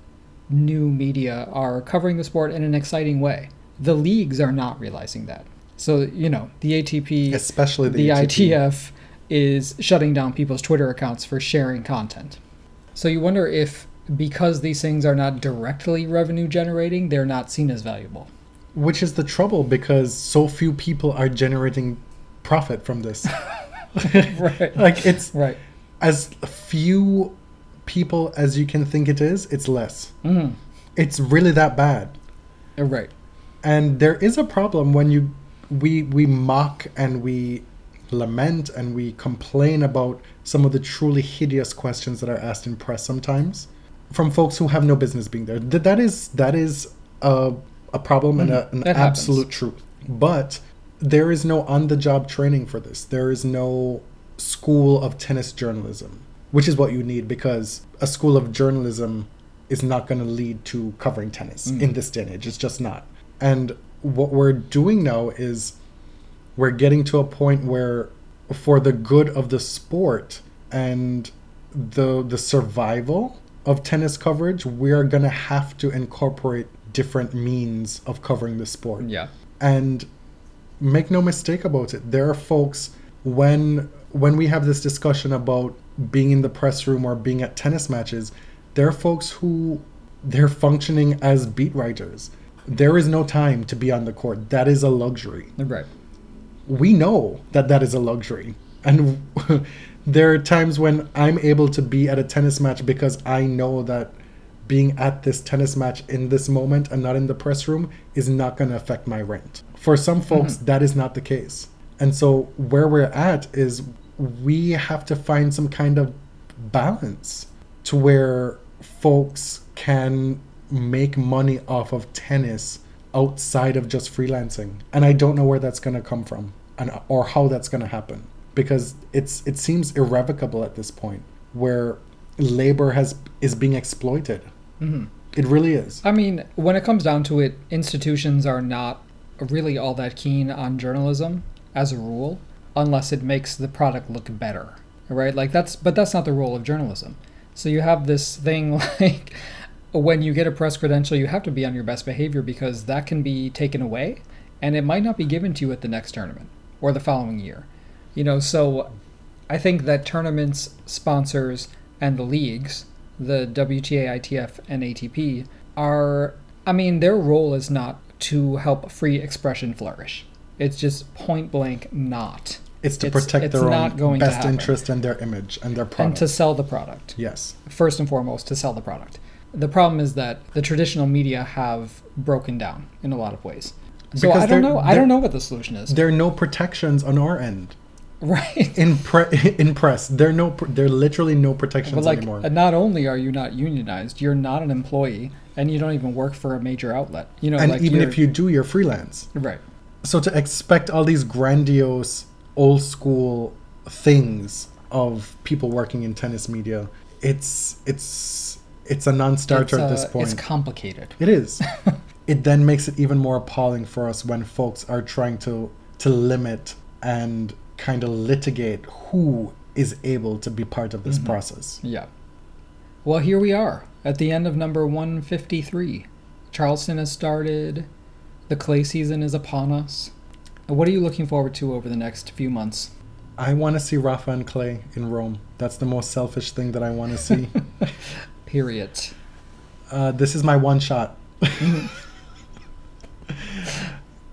new media are covering the sport in an exciting way. The leagues are not realizing that. So, you know, the ATP, especially the, the ATP. ITF is shutting down people's Twitter accounts for sharing content. So you wonder if because these things are not directly revenue generating, they're not seen as valuable. which is the trouble because so few people are generating profit from this right. like it's Right. as few people as you can think it is it's less Mhm. it's really that bad Uh, Right. and there is a problem when you we we mock and we lament and we complain about some of the truly hideous questions that are asked in press sometimes from folks who have no business being there Th- that is that is a, a problem and a, an Mm-hmm. That happens. absolute truth but there is no on the job training for this. There is no school of tennis journalism, which is what you need because a school of journalism is not going to lead to covering tennis mm. in this day and age. It's just not. And what we're doing now is we're getting to a point where for the good of the sport and the the survival of tennis coverage, we are going to have to incorporate different means of covering the sport. Yeah. And make no mistake about it, there are folks when when we have this discussion about being in the press room or being at tennis matches, there are folks who they're functioning as beat writers. There is no time to be on the court. That is a luxury Right. we know that that is a luxury and there are times when i'm able to be at a tennis match because i know that being at this tennis match in this moment and not in the press room is not going to affect my rent. For some mm-hmm. folks that is not the case. And so where we're at is we have to find some kind of balance to where folks can make money off of tennis outside of just freelancing. And i don't know where that's going to come from and or how that's going to happen because it's it seems irrevocable at this point where labor has is being exploited Mm-hmm. it really is I mean, when it comes down to it, institutions are not really all that keen on journalism as a rule, unless it makes the product look better, right? Like that's, but that's not the role of journalism. So you have this thing like when you get a press credential, you have to be on your best behavior because that can be taken away, and it might not be given to you at the next tournament or the following year. You know, so I think that tournaments, sponsors, and the leagues, the WTA, ITF, and ATP, are, I mean, their role is not to help free expression flourish. It's just point blank not. it's to It's- protect it's their own best interest and their image and their product. And to sell the product. yes First and foremost, to sell the product. The problem is that the traditional media have broken down in a lot of ways. So Because I don't know. I don't know what the solution is. there are no protections on our end Right. in pre- in press there are no there literally no protections But like, anymore uh, not only are you not unionized, you're not an employee, and you don't even work for a major outlet. You know, and like even if you do you're freelance right, so to expect all these grandiose old school things of people working in tennis media it's it's it's a non-starter it's, at this uh, point it's complicated. it is it then makes it even more appalling for us when folks are trying to to limit and kind of litigate who is able to be part of this Mm-hmm. process Yeah. Well, here we are at the end of number 153. Charleston has started. The clay season is upon us. What are you looking forward to over the next few months? i want to see rafa and clay in rome that's the most selfish thing that i want to see Period. uh, this is my one shot.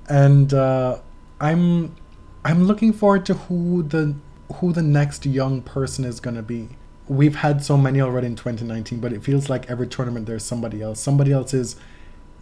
and uh, I'm I'm looking forward to who the who the next young person is gonna be. We've had so many already in 2019, but it feels like every tournament there's somebody else. Somebody else is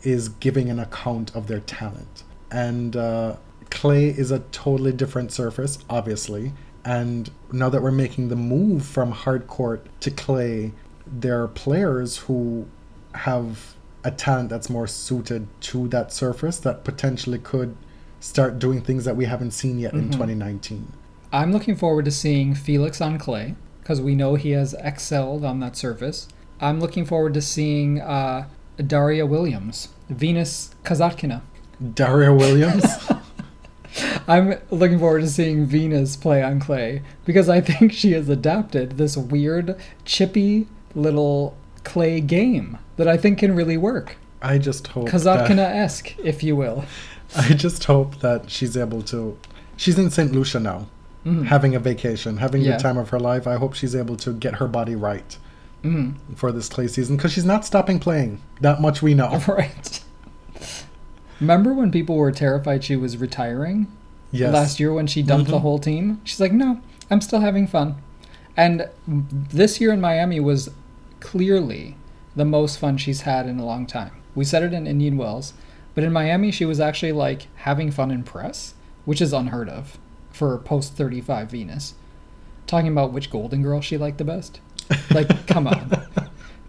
is giving an account of their talent. And uh, clay is a totally different surface, obviously. And now that we're making the move from hard court to clay, there are players who have a talent that's more suited to that surface that potentially could start doing things that we haven't seen yet in 2019. I'm looking forward to seeing Felix on clay because we know he has excelled on that surface. I'm looking forward to seeing uh, Daria Williams, Venus Kasatkina. Daria Williams. I'm looking forward to seeing Venus play on clay because I think she has adapted this weird, chippy little clay game that I think can really work. I just hope Kasatkina esque, if you will. I just hope that she's able to. She's in St. Lucia now, having a vacation, having Mm-hmm. Yeah. the time of her life. I hope she's able to get her body right Mm, for this clay season because she's not stopping playing. That much we know. right. Remember when people were terrified she was retiring Yes. last year when she dumped the Mhm. whole team? She's like, no, I'm still having fun. And this year in Miami was clearly the most fun she's had in a long time. We said it in Indian Wells, but in Miami she was actually like having fun in press, which is unheard of for post 35 Venus. Talking about which Golden Girl she liked the best. Like, come on.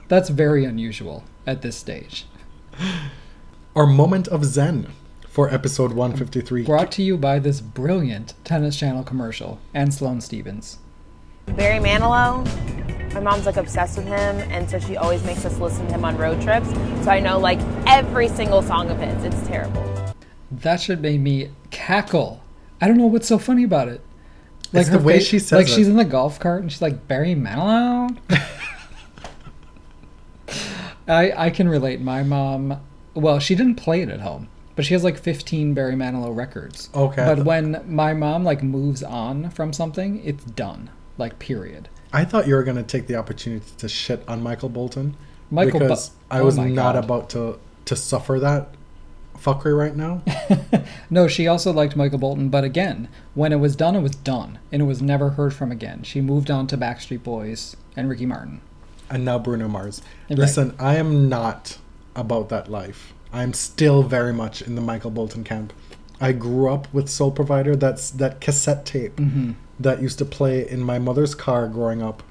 That's very unusual at this stage. Our moment of zen for episode 153. Brought to you by this brilliant Tennis Channel commercial and Sloane Stevens. Barry Manilow, my mom's like obsessed with him, and so she always makes us listen to him on road trips. So I know like every single song of his. It's terrible. That should make me cackle. I don't know what's so funny about it. It's the way she says it. like it. she's in the golf cart and she's like Barry Manilow. I I can relate. My mom, well, she didn't play it at home, but she has like 15 Barry Manilow records. Okay. But when my mom like moves on from something, it's done. Like period. I thought you were going to take the opportunity to shit on Michael Bolton. Michael Bu- because I oh was not God. about to to suffer that fuckery right now. No, she also liked Michael Bolton, but again, when it was done, it was done, and it was never heard from again. She moved on to Backstreet Boys and Ricky Martin. and now Bruno Mars. Right. Listen, I am not about that life. I'm still very much in the Michael Bolton camp. I grew up with Soul Provider. That's that cassette tape Mm-hmm. That used to play in my mother's car growing up.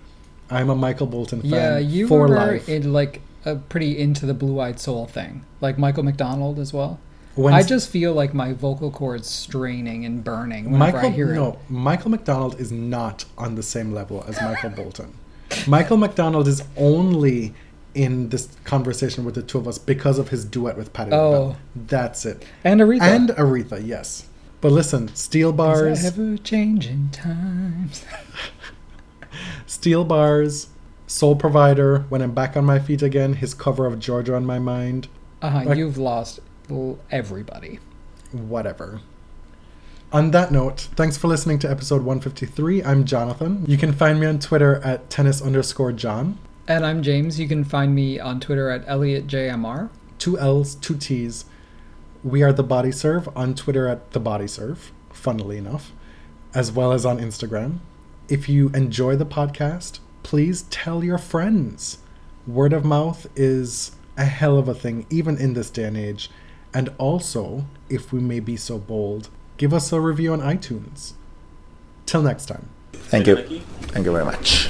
I'm a Michael Bolton fan Yeah, you for were life. in like a pretty into the Blue Eyed Soul thing, like Michael McDonald as well. When I just feel like my vocal cords straining and burning whenever Michael I hear no, it. Michael McDonald is not on the same level as Michael Bolton. Michael McDonald is only in this conversation with the two of us because of his duet with Patti Oh. LaBelle. That's it. And Aretha. And Aretha, yes. But listen, steel bars, ever changing times. steel bars, soul provider. When I'm back on my feet again, his cover of Georgia on my mind. Uh, Like- you've lost everybody. Whatever. On that note, thanks for listening to episode 153. I'm Jonathan. You can find me on Twitter at tennis underscore John. And I'm James. You can find me on Twitter at ElliotJMR. Two L's, two T's. We are the Body Serve on Twitter at the Body Serve, funnily enough, as well as on Instagram. If you enjoy the podcast, please tell your friends. Word of mouth is a hell of a thing, even in this day and age. And also, if we may be so bold, give us a review on iTunes. Till next time. Thank you. Thank you very much.